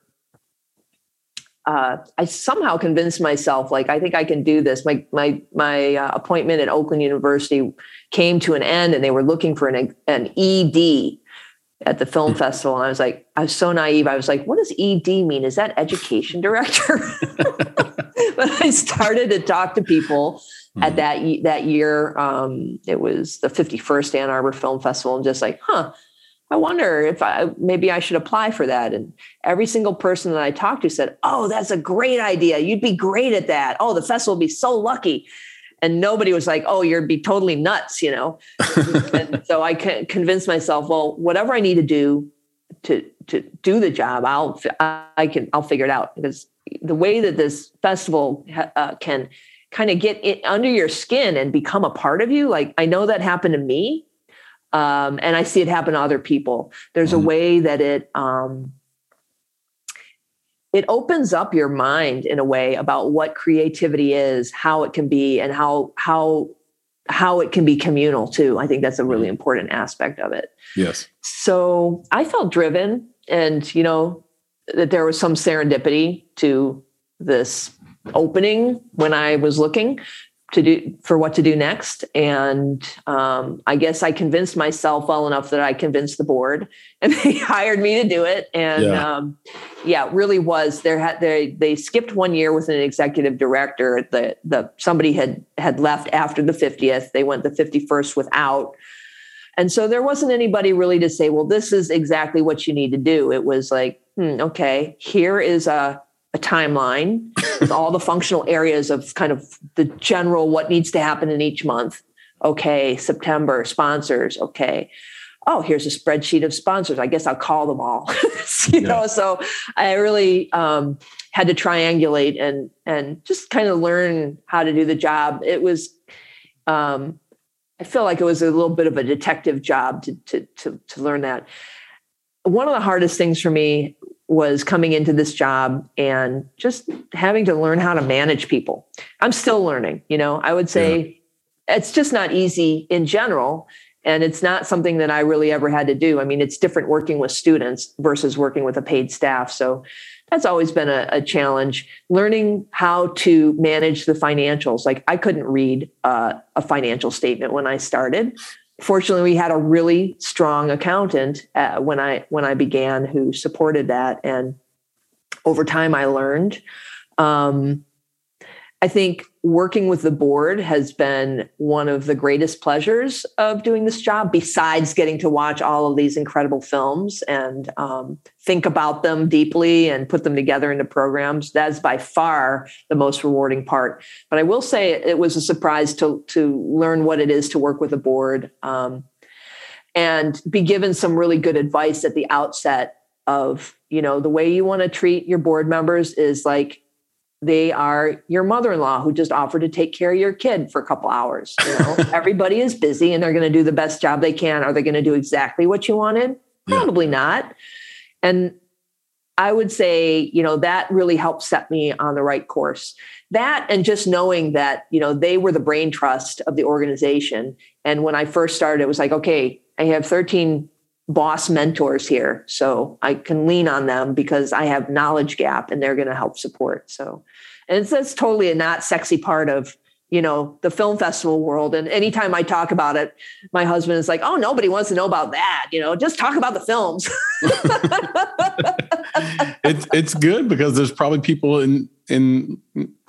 S1: uh, I somehow convinced myself, like I think I can do this. My my my uh, appointment at Oakland University came to an end, and they were looking for an an ED at the film festival. And I was like, I was so naive. I was like, what does ED mean? Is that education director? but I started to talk to people mm-hmm. at that that year. Um, it was the 51st Ann Arbor Film Festival, and just like, huh, I wonder if I maybe I should apply for that. And every single person that I talked to said, "Oh, that's a great idea. You'd be great at that. Oh, the festival would be so lucky." and nobody was like, "Oh, you'd be totally nuts," you know. and so I convinced myself, well, whatever I need to do to to do the job, I'll I can I'll figure it out because the way that this festival uh, can kind of get it under your skin and become a part of you, like I know that happened to me, um, and I see it happen to other people. There's mm-hmm. a way that it. Um, it opens up your mind in a way about what creativity is, how it can be, and how how how it can be communal too. I think that's a really mm-hmm. important aspect of it.
S2: Yes.
S1: So I felt driven, and you know that there was some serendipity to this opening when I was looking to do for what to do next. And um, i guess i convinced myself well enough that i convinced the board and they hired me to do it. And yeah, um, yeah it really was. There had they they skipped one year with an executive director the the somebody had had left after the 50th they went the 51st without. And so there wasn't anybody really to say well this is exactly what you need to do. It was like hmm, okay. Here is a a timeline with all the functional areas of kind of the general what needs to happen in each month. Okay, September sponsors. Okay. Oh, here's a spreadsheet of sponsors. I guess I'll call them all. you yeah. know, so I really um, had to triangulate and and just kind of learn how to do the job. It was, um, I feel like it was a little bit of a detective job to to to, to learn that. One of the hardest things for me was coming into this job and just having to learn how to manage people. I'm still learning, you know, I would say yeah. it's just not easy in general. And it's not something that I really ever had to do. I mean, it's different working with students versus working with a paid staff. So that's always been a, a challenge. Learning how to manage the financials. Like I couldn't read uh, a financial statement when I started fortunately we had a really strong accountant uh, when i when i began who supported that. And over time i learned. Um, I think working with the board has been one of the greatest pleasures of doing this job, besides getting to watch all of these incredible films and um, think about them deeply and put them together into programs. That's by far the most rewarding part. But I will say it was a surprise to, to learn what it is to work with a board um, and be given some really good advice at the outset of, you know, the way you want to treat your board members is like, they are your mother-in-law who just offered to take care of your kid for a couple hours you know everybody is busy and they're going to do the best job they can are they going to do exactly what you wanted probably yeah. not and i would say you know that really helped set me on the right course that and just knowing that you know they were the brain trust of the organization and when i first started it was like okay i have 13 boss mentors here. So I can lean on them because I have knowledge gap and they're going to help support. So, and it's, that's totally a not sexy part of, you know, the film festival world. And anytime I talk about it, my husband is like, oh, nobody wants to know about that. You know, just talk about the films.
S2: it's, it's good because there's probably people in, in,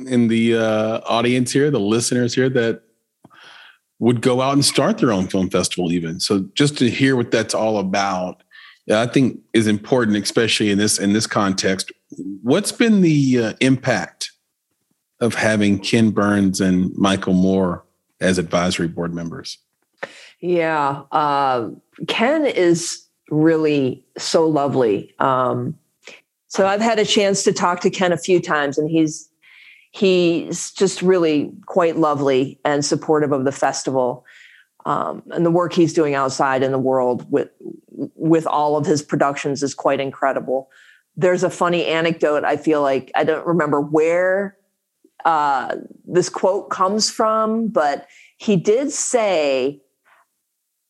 S2: in the uh, audience here, the listeners here that would go out and start their own film festival even so just to hear what that's all about i think is important especially in this in this context what's been the uh, impact of having ken burns and michael moore as advisory board members.
S1: Yeah uh, ken is really so lovely. Um, so i've had a chance to talk to ken a few times and he's he's just really quite lovely and supportive of the festival um, and the work he's doing outside in the world with with all of his productions is quite incredible. There's a funny anecdote i feel like i don't remember where uh, this quote comes from but he did say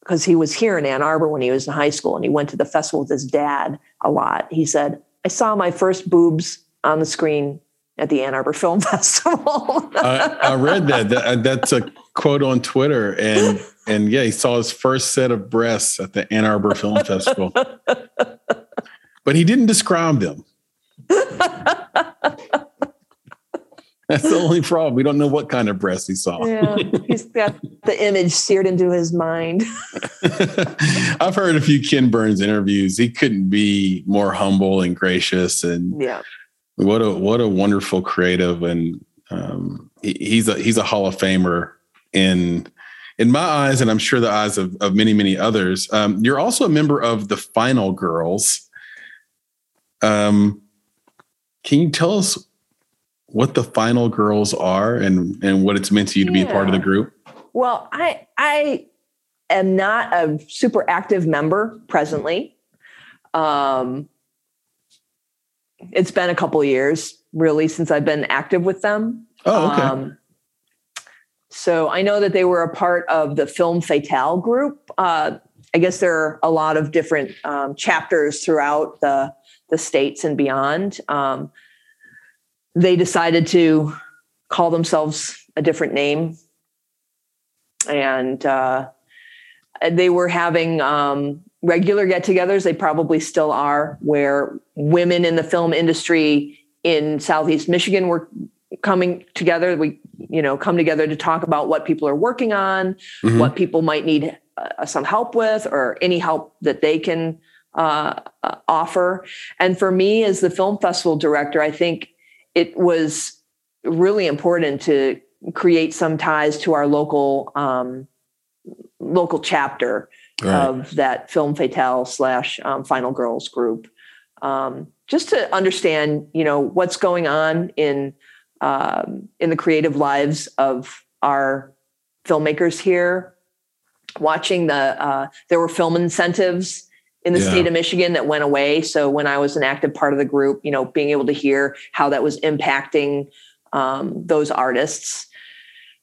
S1: because he was here in ann arbor when he was in high school and he went to the festival with his dad a lot he said i saw my first boobs on the screen at the Ann Arbor Film Festival.
S2: I, I, read that. that. Uh, that's a quote on Twitter, and and yeah, he saw his first set of breasts at the Ann Arbor Film Festival, but he didn't describe them. That's the only problem. We don't know what kind of breasts he saw.
S1: Yeah, he's got the image seared into his mind.
S2: I've heard a few Ken Burns interviews. He couldn't be more humble and gracious, and
S1: yeah
S2: what a what a wonderful creative, and um, he, he's a he's a Hall of Famer in in my eyes, and I'm sure the eyes of, of many many others. Um, you're also a member of the Final Girls. Um, can you tell us what the Final Girls are and and what it's meant to you to yeah. be a part of the group?
S1: Well, I I am not a super active member presently. Um, it's been a couple years really since I've been active with them.
S2: Oh, okay. Um,
S1: so I know that they were a part of the Film Fatale group. Uh, I guess there are a lot of different um, chapters throughout the the states and beyond. Um, they decided to call themselves a different name, and uh, they were having um, regular get-togethers. They probably still are, where women in the film industry in Southeast Michigan were coming together. We, you know, come together to talk about what people are working on, mm-hmm. what people might need uh, some help with, or any help that they can uh, uh, offer. And for me, as the film festival director, I think it was really important to create some ties to our local um, local chapter right. of that film fatale slash um, final girls group um, just to understand, you know, what's going on in um, in the creative lives of our filmmakers here. Watching the uh, there were film incentives in the yeah. state of Michigan that went away. So when I was an active part of the group, you know, being able to hear how that was impacting um, those artists.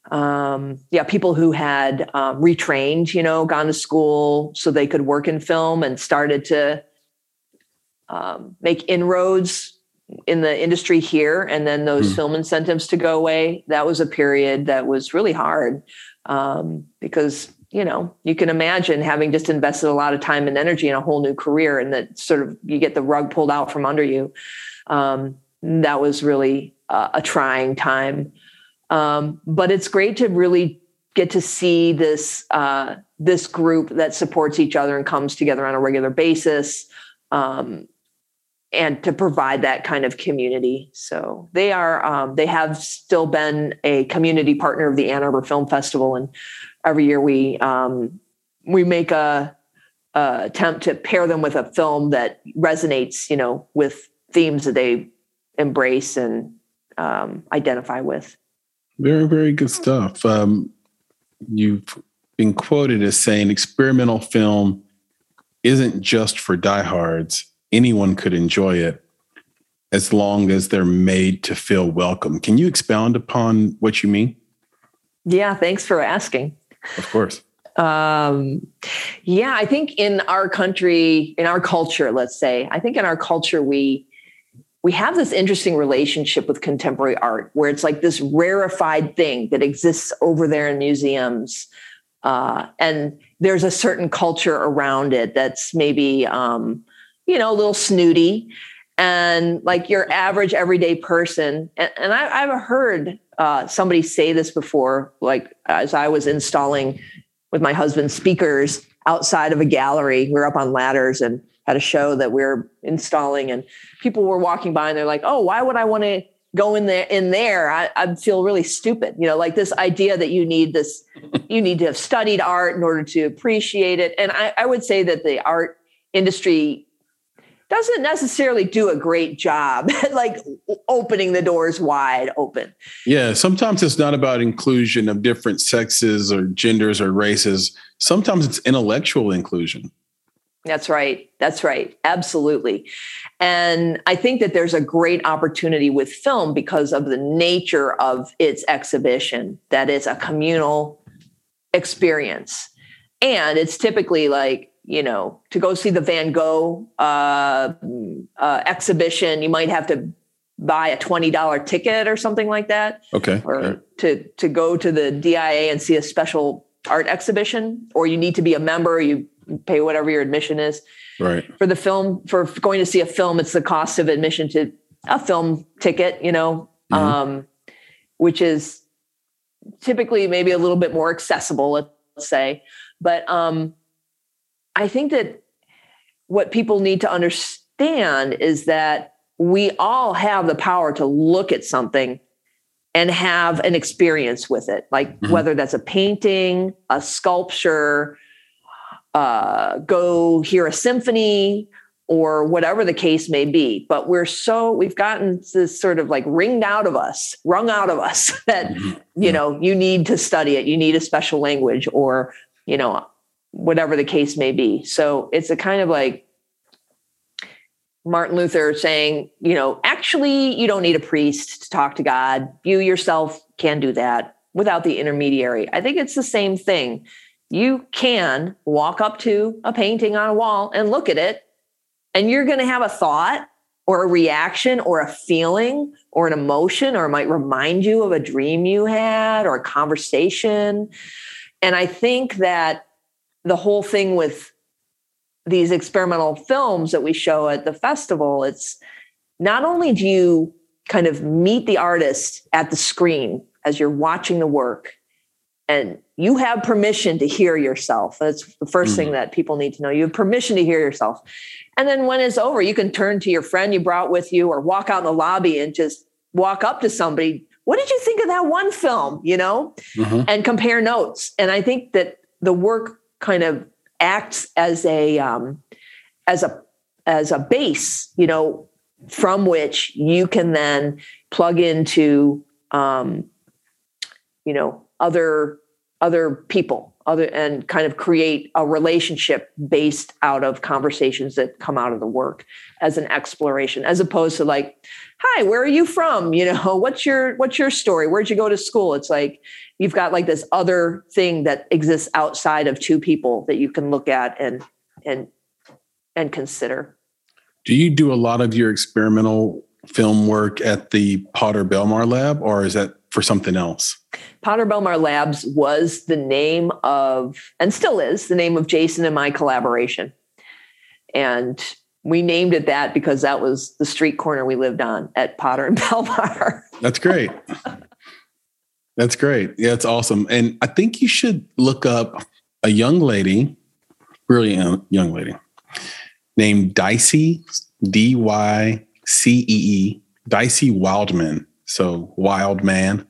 S1: Um, yeah, people who had um, retrained, you know, gone to school so they could work in film and started to um, make inroads in the industry here and then those mm. film incentives to go away that was a period that was really hard um, because you know you can imagine having just invested a lot of time and energy in a whole new career and that sort of you get the rug pulled out from under you. Um, that was really a trying time. Um, but it's great to really get to see this uh, this group that supports each other and comes together on a regular basis. Um, and to provide that kind of community. So they are um, they have still been a community partner of the Ann Arbor Film Festival, and every year we um, we make a, a, attempt to pair them with a film that resonates, you know, with themes that they embrace and um, identify with.
S2: Very very good stuff. Um, you've been quoted as saying experimental film isn't just for diehards anyone could enjoy it as long as they're made to feel welcome. Can you expound upon what you mean?
S1: Yeah, thanks for asking.
S2: Of course.
S1: Um, yeah, I think in our country, in our culture, let's say, I think in our culture, we we have this interesting relationship with contemporary art where it's like this rarefied thing that exists over there in museums. Uh, and there's a certain culture around it that's maybe, um, you know, a little snooty. And like your average everyday person, and, and I, have heard uh, somebody say this before, like as I was installing with my husband speakers outside of a gallery, we were up on ladders and had a show that we are installing and people were walking by and they're like, oh, why would I want to go in there in there? I, I feel really stupid. You know, like this idea that you need this, you need to have studied art in order to appreciate it. And I, I would say that the art industry doesn't necessarily do a great job like opening the doors wide open.
S2: Yeah, sometimes it's not about inclusion of different sexes or genders or races. Sometimes it's intellectual inclusion.
S1: That's right. That's right. Absolutely. And I think that there's a great opportunity with film because of the nature of its exhibition, that it's a communal experience. And it's typically like, you know, to go see the Van Gogh uh, uh, exhibition, you might have to buy a $20 ticket or something like that.
S2: Okay.
S1: Or right. to, to go to the DIA and see a special art exhibition, or you need to be a member, you pay whatever your admission is.
S2: Right.
S1: For the film, for going to see a film, it's the cost of admission to a film ticket, you know, mm-hmm. um, which is typically maybe a little bit more accessible, let's say. But um, I think that what people need to understand is that we all have the power to look at something and have an experience with it, like mm-hmm. whether that's a painting, a sculpture, uh, go hear a symphony or whatever the case may be. But we're so, we've gotten this sort of like ringed out of us, wrung out of us that, mm-hmm. you know, you need to study it, you need a special language or, you know, whatever the case may be. So it's a kind of like, Martin Luther saying, you know, actually, you don't need a priest to talk to God. You yourself can do that without the intermediary. I think it's the same thing you can walk up to a painting on a wall and look at it, and you're going to have a thought or a reaction or a feeling or an emotion, or it might remind you of a dream you had or a conversation. And I think that the whole thing with these experimental films that we show at the festival, it's not only do you kind of meet the artist at the screen as you're watching the work, and you have permission to hear yourself. That's the 1st mm-hmm. thing that people need to know. You have permission to hear yourself. And then when it's over, you can turn to your friend you brought with you or walk out in the lobby and just walk up to somebody. What did you think of that one film? You know, mm-hmm. and compare notes. And I think that the work kind of acts as a um, as a as a base, you know, from which you can then plug into um, you know other other people other and kind of create a relationship based out of conversations that come out of the work as an exploration as opposed to like hi where are you from? You know what's your what's your story? Where'd you go to school? It's like you've got like this other thing that exists outside of two people that you can look at and and and consider
S2: do you do a lot of your experimental film work at the potter belmar lab or is that for something else
S1: Potter Belmar Labs was the name of, and still is, the name of Jason and my collaboration. And we named it that because that was the street corner we lived on at Potter and Belmar.
S2: That's great. That's great. Yeah, it's awesome. And I think you should look up a young lady, young, young lady, named Dycee, D Y C E E, Dycee Wildman. So, Wild Man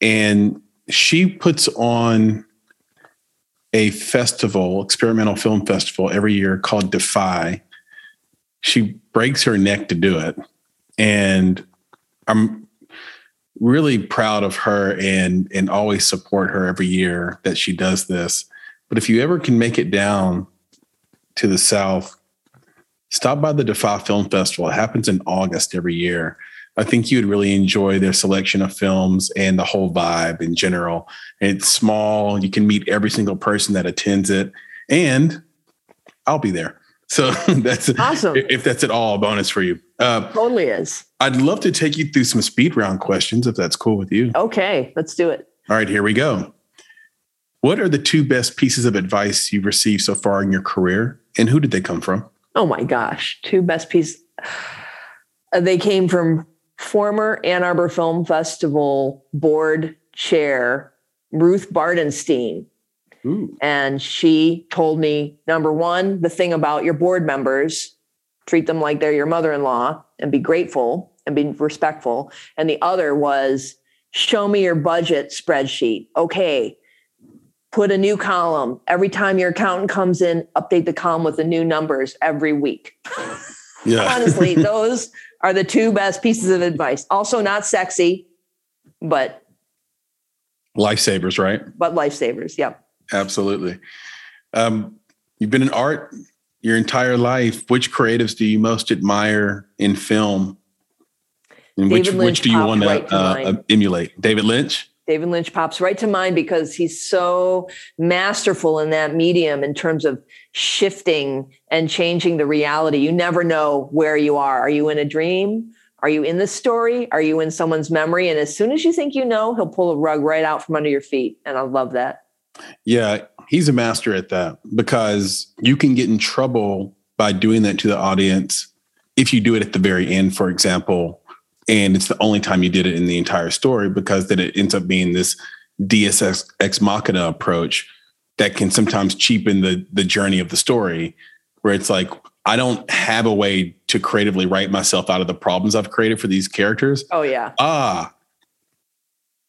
S2: and she puts on a festival, experimental film festival every year called Defy. She breaks her neck to do it. And I'm really proud of her and and always support her every year that she does this. But if you ever can make it down to the south, stop by the Defy Film Festival. It happens in August every year. I think you would really enjoy their selection of films and the whole vibe in general. It's small. You can meet every single person that attends it, and I'll be there. So that's
S1: awesome.
S2: If that's at all a bonus for you,
S1: uh, totally is.
S2: I'd love to take you through some speed round questions if that's cool with you.
S1: Okay, let's do it.
S2: All right, here we go. What are the two best pieces of advice you've received so far in your career, and who did they come from?
S1: Oh my gosh, two best pieces. Uh, they came from former Ann Arbor Film Festival board chair Ruth Bardenstein. Ooh. And she told me number one, the thing about your board members, treat them like they're your mother in law and be grateful and be respectful. And the other was, show me your budget spreadsheet. Okay, put a new column. Every time your accountant comes in, update the column with the new numbers every week. Yeah. Honestly, those are the two best pieces of advice. Also, not sexy, but
S2: lifesavers, right?
S1: But lifesavers. Yep.
S2: Absolutely. Um, you've been in art your entire life. Which creatives do you most admire in film? And which, which do you want right to uh, emulate? David Lynch?
S1: David Lynch pops right to mind because he's so masterful in that medium in terms of shifting and changing the reality. You never know where you are. Are you in a dream? Are you in the story? Are you in someone's memory? And as soon as you think you know, he'll pull a rug right out from under your feet. And I love that.
S2: Yeah, he's a master at that because you can get in trouble by doing that to the audience if you do it at the very end, for example, and it's the only time you did it in the entire story because then it ends up being this deus ex machina approach that can sometimes cheapen the the journey of the story where it's like I don't have a way to creatively write myself out of the problems I've created for these characters.
S1: Oh yeah.
S2: Ah,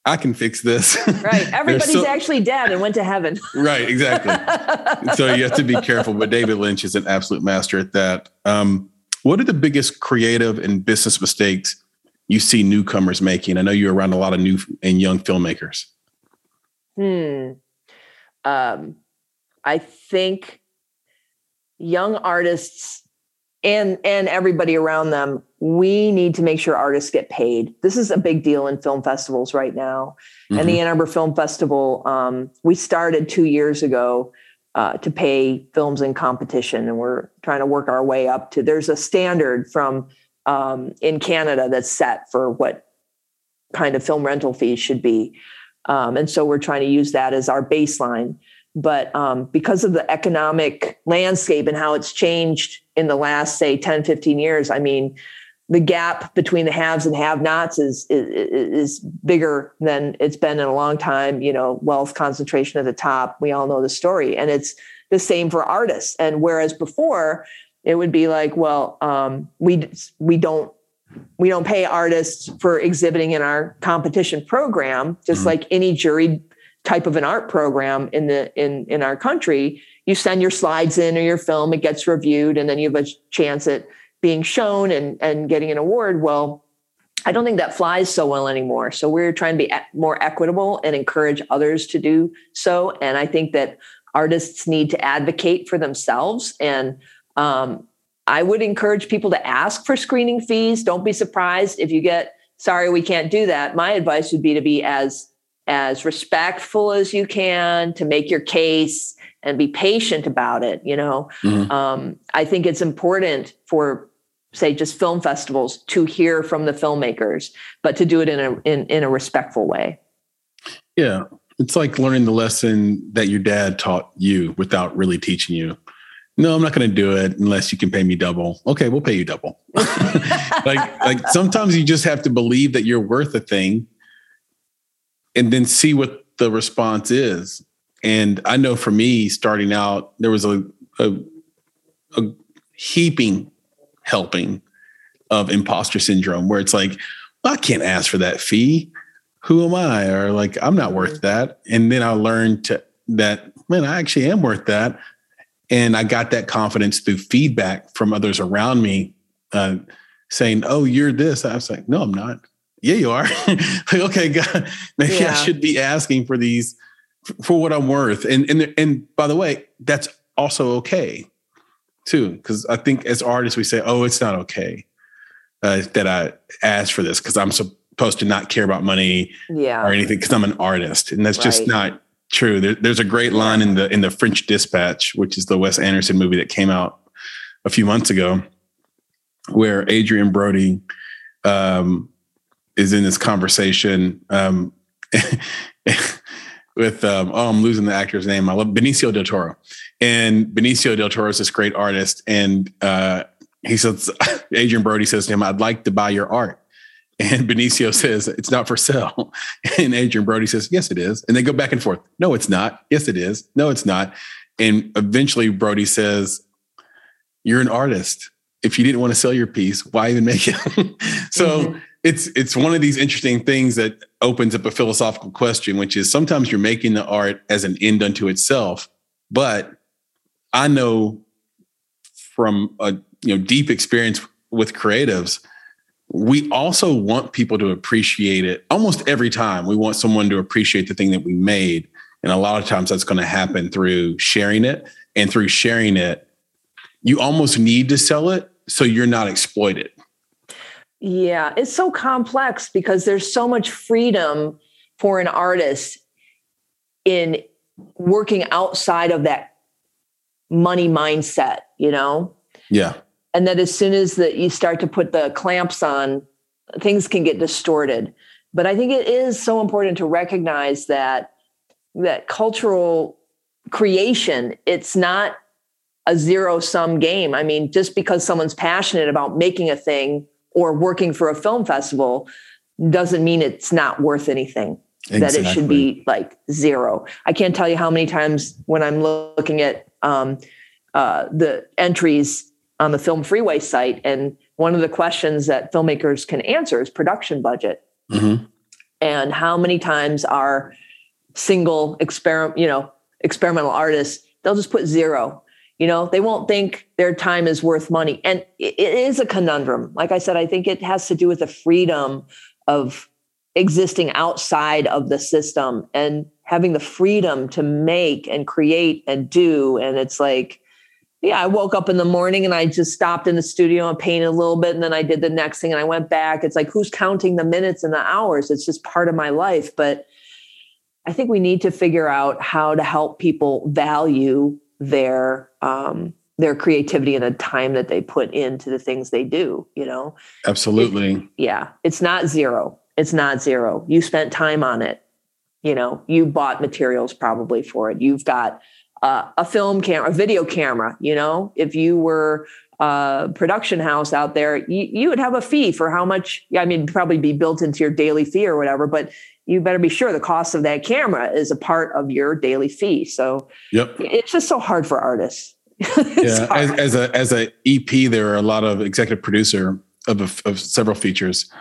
S2: I can fix this.
S1: Right. Everybody's so, actually dead and went to heaven.
S2: right. Exactly. so you have to be careful. But David Lynch is an absolute master at that. Um, what are the biggest creative and business mistakes you see newcomers making? I know you're around a lot of new and young filmmakers.
S1: Hmm. Um, I think young artists and and everybody around them we need to make sure artists get paid this is a big deal in film festivals right now mm-hmm. and the mm-hmm. ann arbor film festival um, we started two years ago uh, to pay films in competition and we're trying to work our way up to there's a standard from um, in canada that's set for what kind of film rental fees should be. Um, and so we're trying to use that as our baseline. But um, because of the economic landscape and how it's changed in the last say 10 15 years i mean the gap between the haves and have nots is, is, is bigger than it's been in a long time. You know wealth concentration at the top. We all know the story. And it's the same for artists. And whereas before it would be like well um, we we don't we don't pay artists for exhibiting in our competition program just mm-hmm. like any jury type of an art program in the in in our country. You send your slides in or your film it gets reviewed and then you have a chance at being shown and and getting an award. Well i don't think that flies so well anymore. So we're trying to be more equitable and encourage others to do so. And i think that artists need to advocate for themselves and um, i would encourage people to ask for screening fees. Don't be surprised if you get sorry we can't do that. My advice would be to be as as respectful as you can to make your case and be patient about it you know? Mm-hmm. um, i think it's important for say just film festivals to hear from the filmmakers but to do it in a in, in a respectful way.
S2: Yeah. It's like learning the lesson that your dad taught you without really teaching you no i'm not going to do it unless you can pay me double okay we'll pay you double like like sometimes you just have to believe that you're worth a thing and then see what the response is. And I know for me, starting out, there was a, a, a heaping helping of imposter syndrome where it's like, well, I can't ask for that fee. Who am I? Or like, I'm not worth mm-hmm. that. And then I learned to that, man, I actually am worth that. And I got that confidence through feedback from others around me uh, saying, oh, you're this. I was like, no, I'm not yeah, you are. like, okay, God, maybe yeah. I should be asking for these for what I'm worth. And and and by the way, that's also okay too, because I think as artists we say, oh, it's not okay. uh, that I asked for this because I'm supposed to not care about money
S1: yeah.
S2: or anything because I'm an artist, and that's right. just not true. There, there's a great line in the in the French Dispatch, which is the Wes Anderson movie that came out a few months ago, where Adrien Brody um, is in this conversation um, with um, oh, I'm losing the actor's name. I love Benicio del Toro, and Benicio del Toro is this great artist, and uh, he says Adrien Brody says to him, "I'd like to buy your art." And Benicio says, It's not for sale. And Adrien Brody says, Yes, it is. And they go back and forth. No, it's not. Yes, it is. No, it's not. And eventually Brody says, You're an artist. If you didn't want to sell your piece, why even make it? so mm-hmm. it's it's one of these interesting things that opens up a philosophical question, which is sometimes you're making the art as an end unto itself. But I know from a you know deep experience with creatives we also want people to appreciate it almost every time. We want someone to appreciate the thing that we made. And a lot of times that's going to happen through sharing it. And through sharing it, you almost need to sell it so you're not exploited.
S1: Yeah, it's so complex because there's so much freedom for an artist in working outside of that money mindset, you know?
S2: Yeah
S1: and that as soon as that you start to put the clamps on things can get distorted. But i think it is so important to recognize that that cultural creation it's not a zero sum game. I mean just because someone's passionate about making a thing or working for a film festival doesn't mean it's not worth anything exactly. that it should be like zero. I can't tell you how many times when i'm looking at um, uh, the entries on the Film Freeway site. And one of the questions that filmmakers can answer is production budget. Mm-hmm. And how many times are single experiment, you know, experimental artists, they'll just put zero. You know, they won't think their time is worth money. And it is a conundrum. Like I said, I think it has to do with the freedom of existing outside of the system and having the freedom to make and create and do. And it's like, yeah, I woke up in the morning and I just stopped in the studio and painted a little bit. And then I did the next thing and I went back. It's like, who's counting the minutes and the hours? It's just part of my life. But I think we need to figure out how to help people value their, um, their creativity and the time that they put into the things they do, you know?
S2: Absolutely.
S1: It, yeah. It's not zero. It's not zero. You spent time on it. You know, you bought materials probably for it. You've got uh, a film camera, a video camera. You know, if you were a production house out there, you, you would have a fee for how much. I mean, probably be built into your daily fee or whatever, but you better be sure the cost of that camera is a part of your daily fee. So,
S2: yep,
S1: it's just so hard for artists.
S2: yeah, as, as, a as a EP, there are a lot of executive producer of, of several features.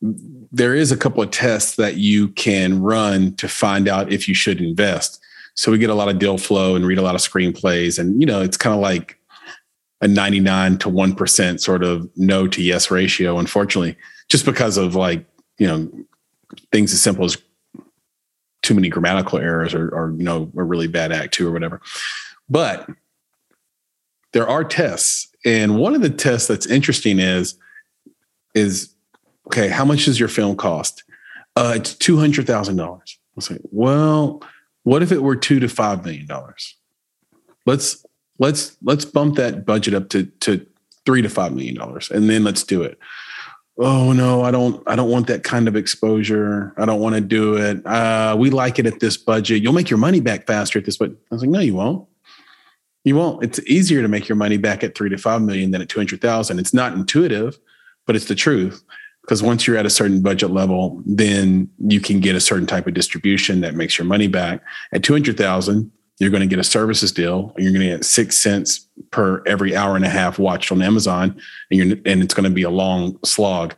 S2: There is a couple of tests that you can run to find out if you should invest. So we get a lot of deal flow and read a lot of screenplays. And, you know, it's kind of like a 99 to 1% sort of no to yes ratio, unfortunately, just because of like, you know, things as simple as too many grammatical errors or, or you know, a really bad act two or whatever. But there are tests. And one of the tests that's interesting is, is okay, how much does your film cost? Uh, it's $200,000. I was like, well, what if it were two to five million dollars? Let's let's let's bump that budget up to to three to five million dollars, and then let's do it. Oh no, I don't I don't want that kind of exposure. I don't want to do it. Uh, we like it at this budget. You'll make your money back faster at this, but I was like, no, you won't. You won't. It's easier to make your money back at three to five million than at two hundred thousand. It's not intuitive, but it's the truth because once you're at a certain budget level, then you can get a certain type of distribution that makes your money back. At 200,000, you're going to get a services deal you're going to get 6 cents per every hour and a half watched on Amazon and you're and it's going to be a long slog.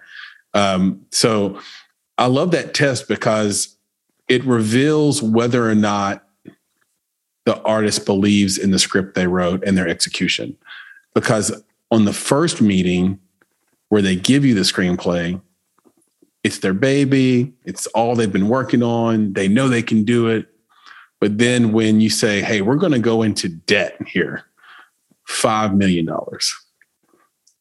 S2: Um, so I love that test because it reveals whether or not the artist believes in the script they wrote and their execution. Because on the first meeting, where they give you the screenplay. It's their baby, it's all they've been working on. They know they can do it. But then when you say, hey, we're going to go into debt here, $5 million.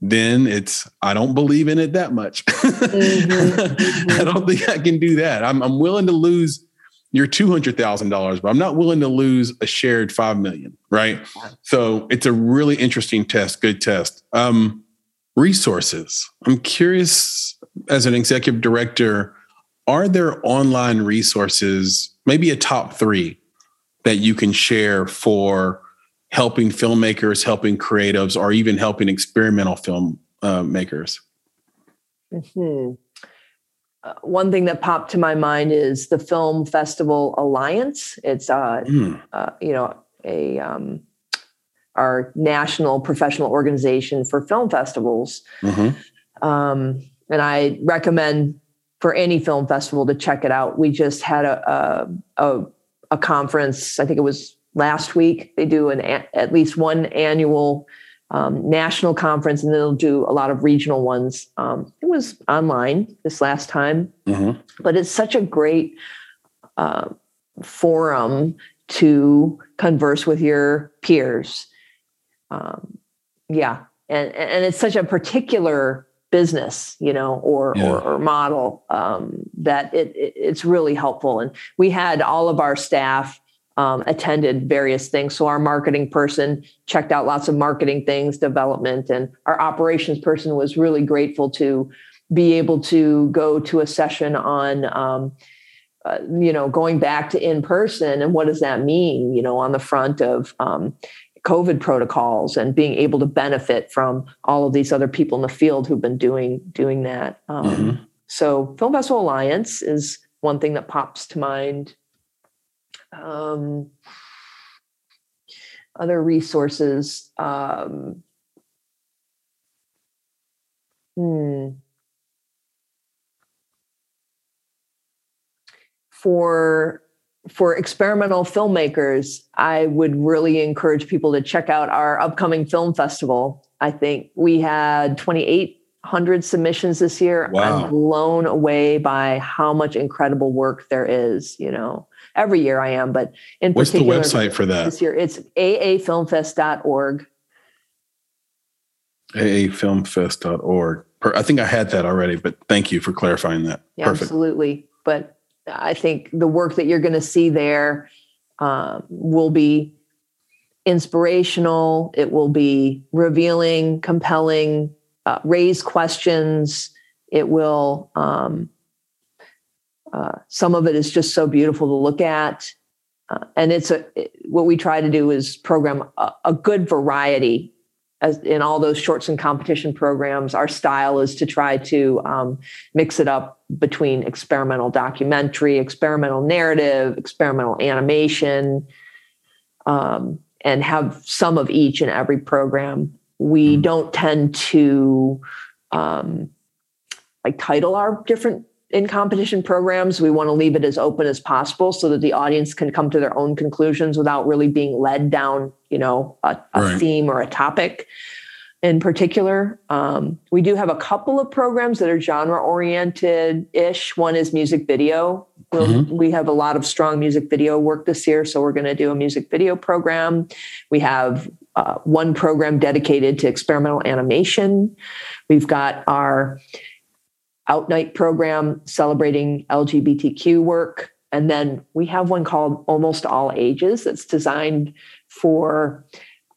S2: then it's I don't believe in it that much. Mm-hmm. I don't think I can do that. I'm I'm willing to lose your two hundred thousand dollars, but I'm not willing to lose a shared five million. Right. So it's a really interesting test. Good test. Um, resources. I'm curious, as an executive director, are there online resources, maybe a top three, that you can share for helping filmmakers, helping creatives, or even helping experimental film uh, makers?
S1: Mm-hmm. Uh, one thing that popped to my mind is the Film Festival Alliance. It's uh, mm. uh you know a um, our national professional organization for film festivals. Mm-hmm. Um, and I recommend for any film festival to check it out. We just had a, a, a, a conference, I think it was last week. They do an at least one annual um, national conference, and they'll do a lot of regional ones. Um, it was online this last time, mm-hmm. but it's such a great uh, forum to converse with your peers um, yeah. And and it's such a particular business you know or yeah. or, or, model um, that it, it, it's really helpful. And we had all of our staff um, attended various things. So our marketing person checked out lots of marketing things development and our operations person was really grateful to be able to go to a session on um, uh, you know going back to in person. And what does that mean you know on the front of um, COVID protocols and being able to benefit from all of these other people in the field who've been doing doing that. Um, mm-hmm. So, Film Festival Alliance is one thing that pops to mind. Um, other resources. Um, hmm. For for experimental filmmakers, I would really encourage people to check out our upcoming film festival. I think we had 2,800 submissions this year. Wow. I'm blown away by how much incredible work there is. You know, every year I am, but in
S2: what's the website for that
S1: this year? It's aafilmfest.org.
S2: aafilmfest.org. I think I had that already, but thank you for clarifying that.
S1: Yeah, Perfect. Absolutely. But I think the work that you're going to see there uh, will be inspirational. It will be revealing, compelling, uh, raise questions. It will. Um, uh, some of it is just so beautiful to look at, uh, and it's a. It, what we try to do is program a, a good variety as in all those shorts and competition programs, our style is to try to um, mix it up between experimental documentary, experimental narrative, experimental animation, um, and have some of each in every program. We mm-hmm. don't tend to um, like title our different in competition programs, we want to leave it as open as possible so that the audience can come to their own conclusions without really being led down, you know, a, a right. theme or a topic in particular. Um, we do have a couple of programs that are genre oriented ish. One is music video. We'll, mm-hmm. We have a lot of strong music video work this year, so we're going to do a music video program. We have uh, one program dedicated to experimental animation. We've got our out night program celebrating LGBTQ work. And then we have one called Almost All Ages that's designed for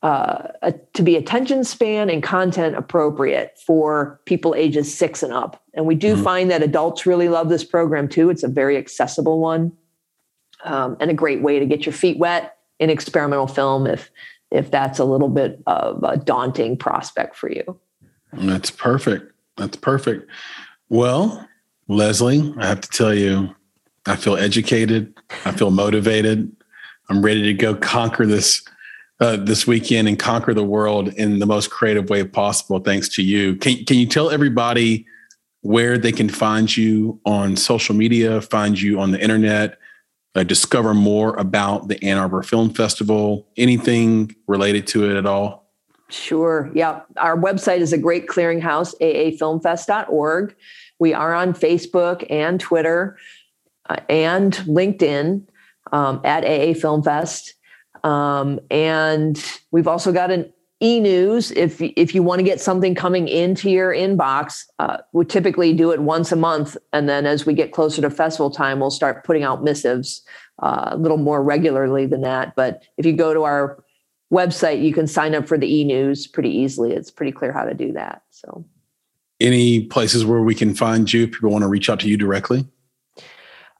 S1: uh, a, to be attention span and content appropriate for people ages six and up. And we do mm-hmm. find that adults really love this program too. It's a very accessible one um, and a great way to get your feet wet in experimental film if if that's a little bit of a daunting prospect for you.
S2: That's perfect. That's perfect. Well, Leslie, I have to tell you, I feel educated. I feel motivated. I'm ready to go conquer this uh, this weekend and conquer the world in the most creative way possible. Thanks to you. Can Can you tell everybody where they can find you on social media, find you on the internet, uh, discover more about the Ann Arbor Film Festival? Anything related to it at all?
S1: Sure. Yeah. Our website is a great clearinghouse, aafilmfest.org. We are on Facebook and Twitter uh, and LinkedIn um, at AA Film Fest. Um, and we've also got an e-news if if you want to get something coming into your inbox uh, we typically do it once a month and then as we get closer to festival time we'll start putting out missives uh, a little more regularly than that but if you go to our website you can sign up for the e-news pretty easily it's pretty clear how to do that so
S2: any places where we can find you if people want to reach out to you directly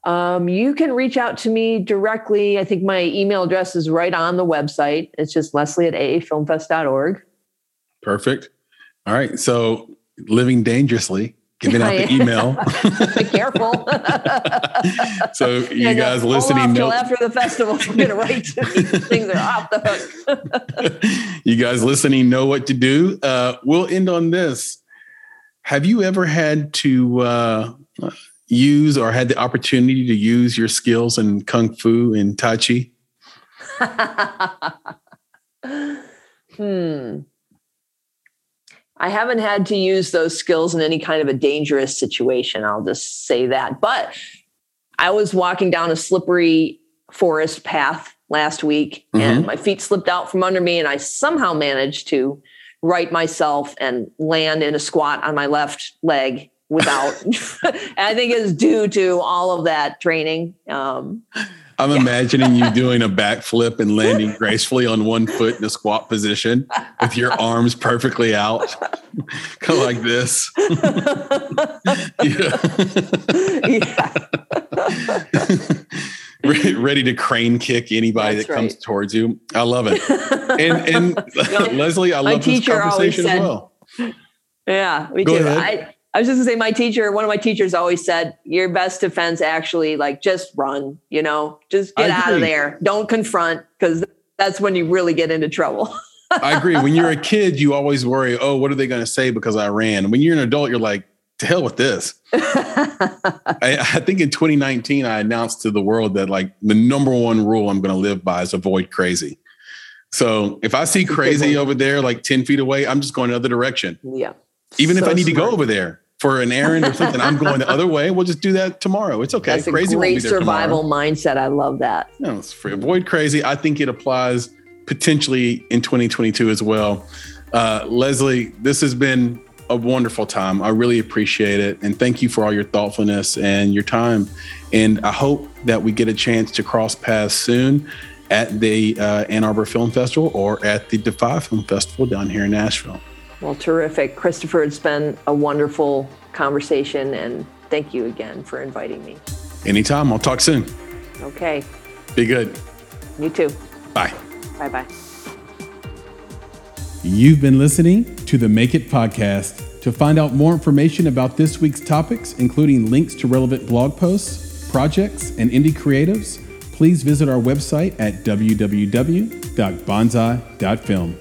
S1: um, you can reach out to me directly. I think my email address is right on the website. It's just leslie at aafilmfest.org.
S2: Perfect. All right. So living dangerously, giving out the email.
S1: Be careful.
S2: so you and guys listening
S1: know after the festival, I'm gonna write to. Things are off the
S2: hook. you guys listening know what to do. Uh, we'll end on this. Have you ever had to uh, use or had the opportunity to use your skills in kung fu and tai chi?
S1: hmm. I haven't had to use those skills in any kind of a dangerous situation. I'll just say that. But I was walking down a slippery forest path last week mm-hmm. and my feet slipped out from under me and I somehow managed to right myself and land in a squat on my left leg without i think it's due to all of that training um,
S2: i'm yeah. imagining you doing a backflip and landing gracefully on one foot in a squat position with your arms perfectly out kind of like this ready to crane kick anybody That's that comes right. towards you. I love it. And and Leslie, I love this conversation said, as well.
S1: Yeah, we Go too. Ahead. I was just gonna say my teacher, one of my teachers always said, your best defense actually like just run, you know, just get out of there. Don't confront because that's when you really get into trouble.
S2: I agree. When you're a kid, you always worry, oh, what are they gonna say because I ran? When you're an adult, you're like, to hell with this. I, I, think in 2019, I announced to the world that like the number one rule I'm gonna live by is avoid crazy. So if I see crazy over there, like 10 feet away, I'm just going the other direction.
S1: Yeah.
S2: Even so if I need smart. to go over there, for an errand or something, I'm going the other way. We'll just do that tomorrow. It's okay.
S1: That's crazy a great survival tomorrow. mindset. I love that.
S2: No, it's free. Avoid crazy. I think it applies potentially in 2022 as well. Uh, Leslie, this has been a wonderful time. I really appreciate it. And thank you for all your thoughtfulness and your time. And I hope that we get a chance to cross paths soon at the uh, Ann Arbor Film Festival or at the Defy Film Festival down here in Nashville.
S1: Well, terrific. Christopher, it's been a wonderful conversation, and thank you again for inviting me.
S2: Anytime. I'll talk soon.
S1: Okay.
S2: Be good.
S1: You too.
S2: Bye.
S1: Bye bye.
S2: You've been listening to the Make It podcast. To find out more information about this week's topics, including links to relevant blog posts, projects, and indie creatives, please visit our website at www.bonsai.film.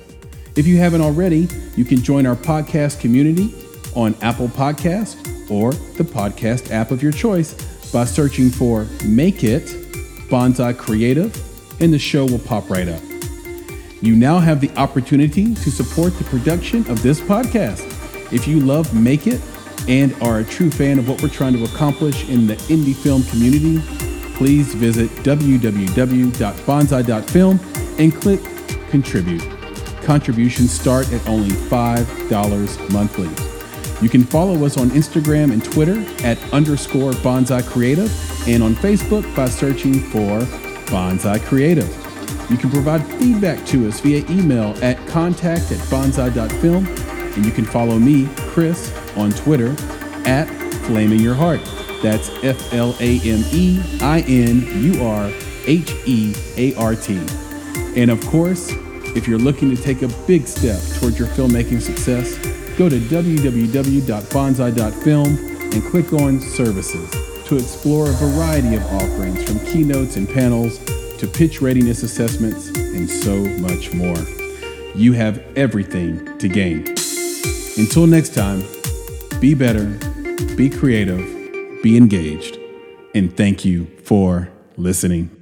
S2: If you haven't already, you can join our podcast community on Apple Podcast or the podcast app of your choice by searching for Make It Bonsai Creative, and the show will pop right up. You now have the opportunity to support the production of this podcast. If you love Make It and are a true fan of what we're trying to accomplish in the indie film community, please visit www.bonsai.film and click Contribute. Contributions start at only $5 monthly. You can follow us on Instagram and Twitter at underscore bonsai creative and on Facebook by searching for bonsai creative. You can provide feedback to us via email at contact at bonsai.film and you can follow me, Chris, on Twitter at Flaming Your Heart. That's F L A M E I N U R H E A R T. And of course, if you're looking to take a big step towards your filmmaking success, go to www.bonsai.film and click on Services to explore a variety of offerings from keynotes and panels to pitch readiness assessments and so much more. You have everything to gain. Until next time, be better, be creative, be engaged, and thank you for listening.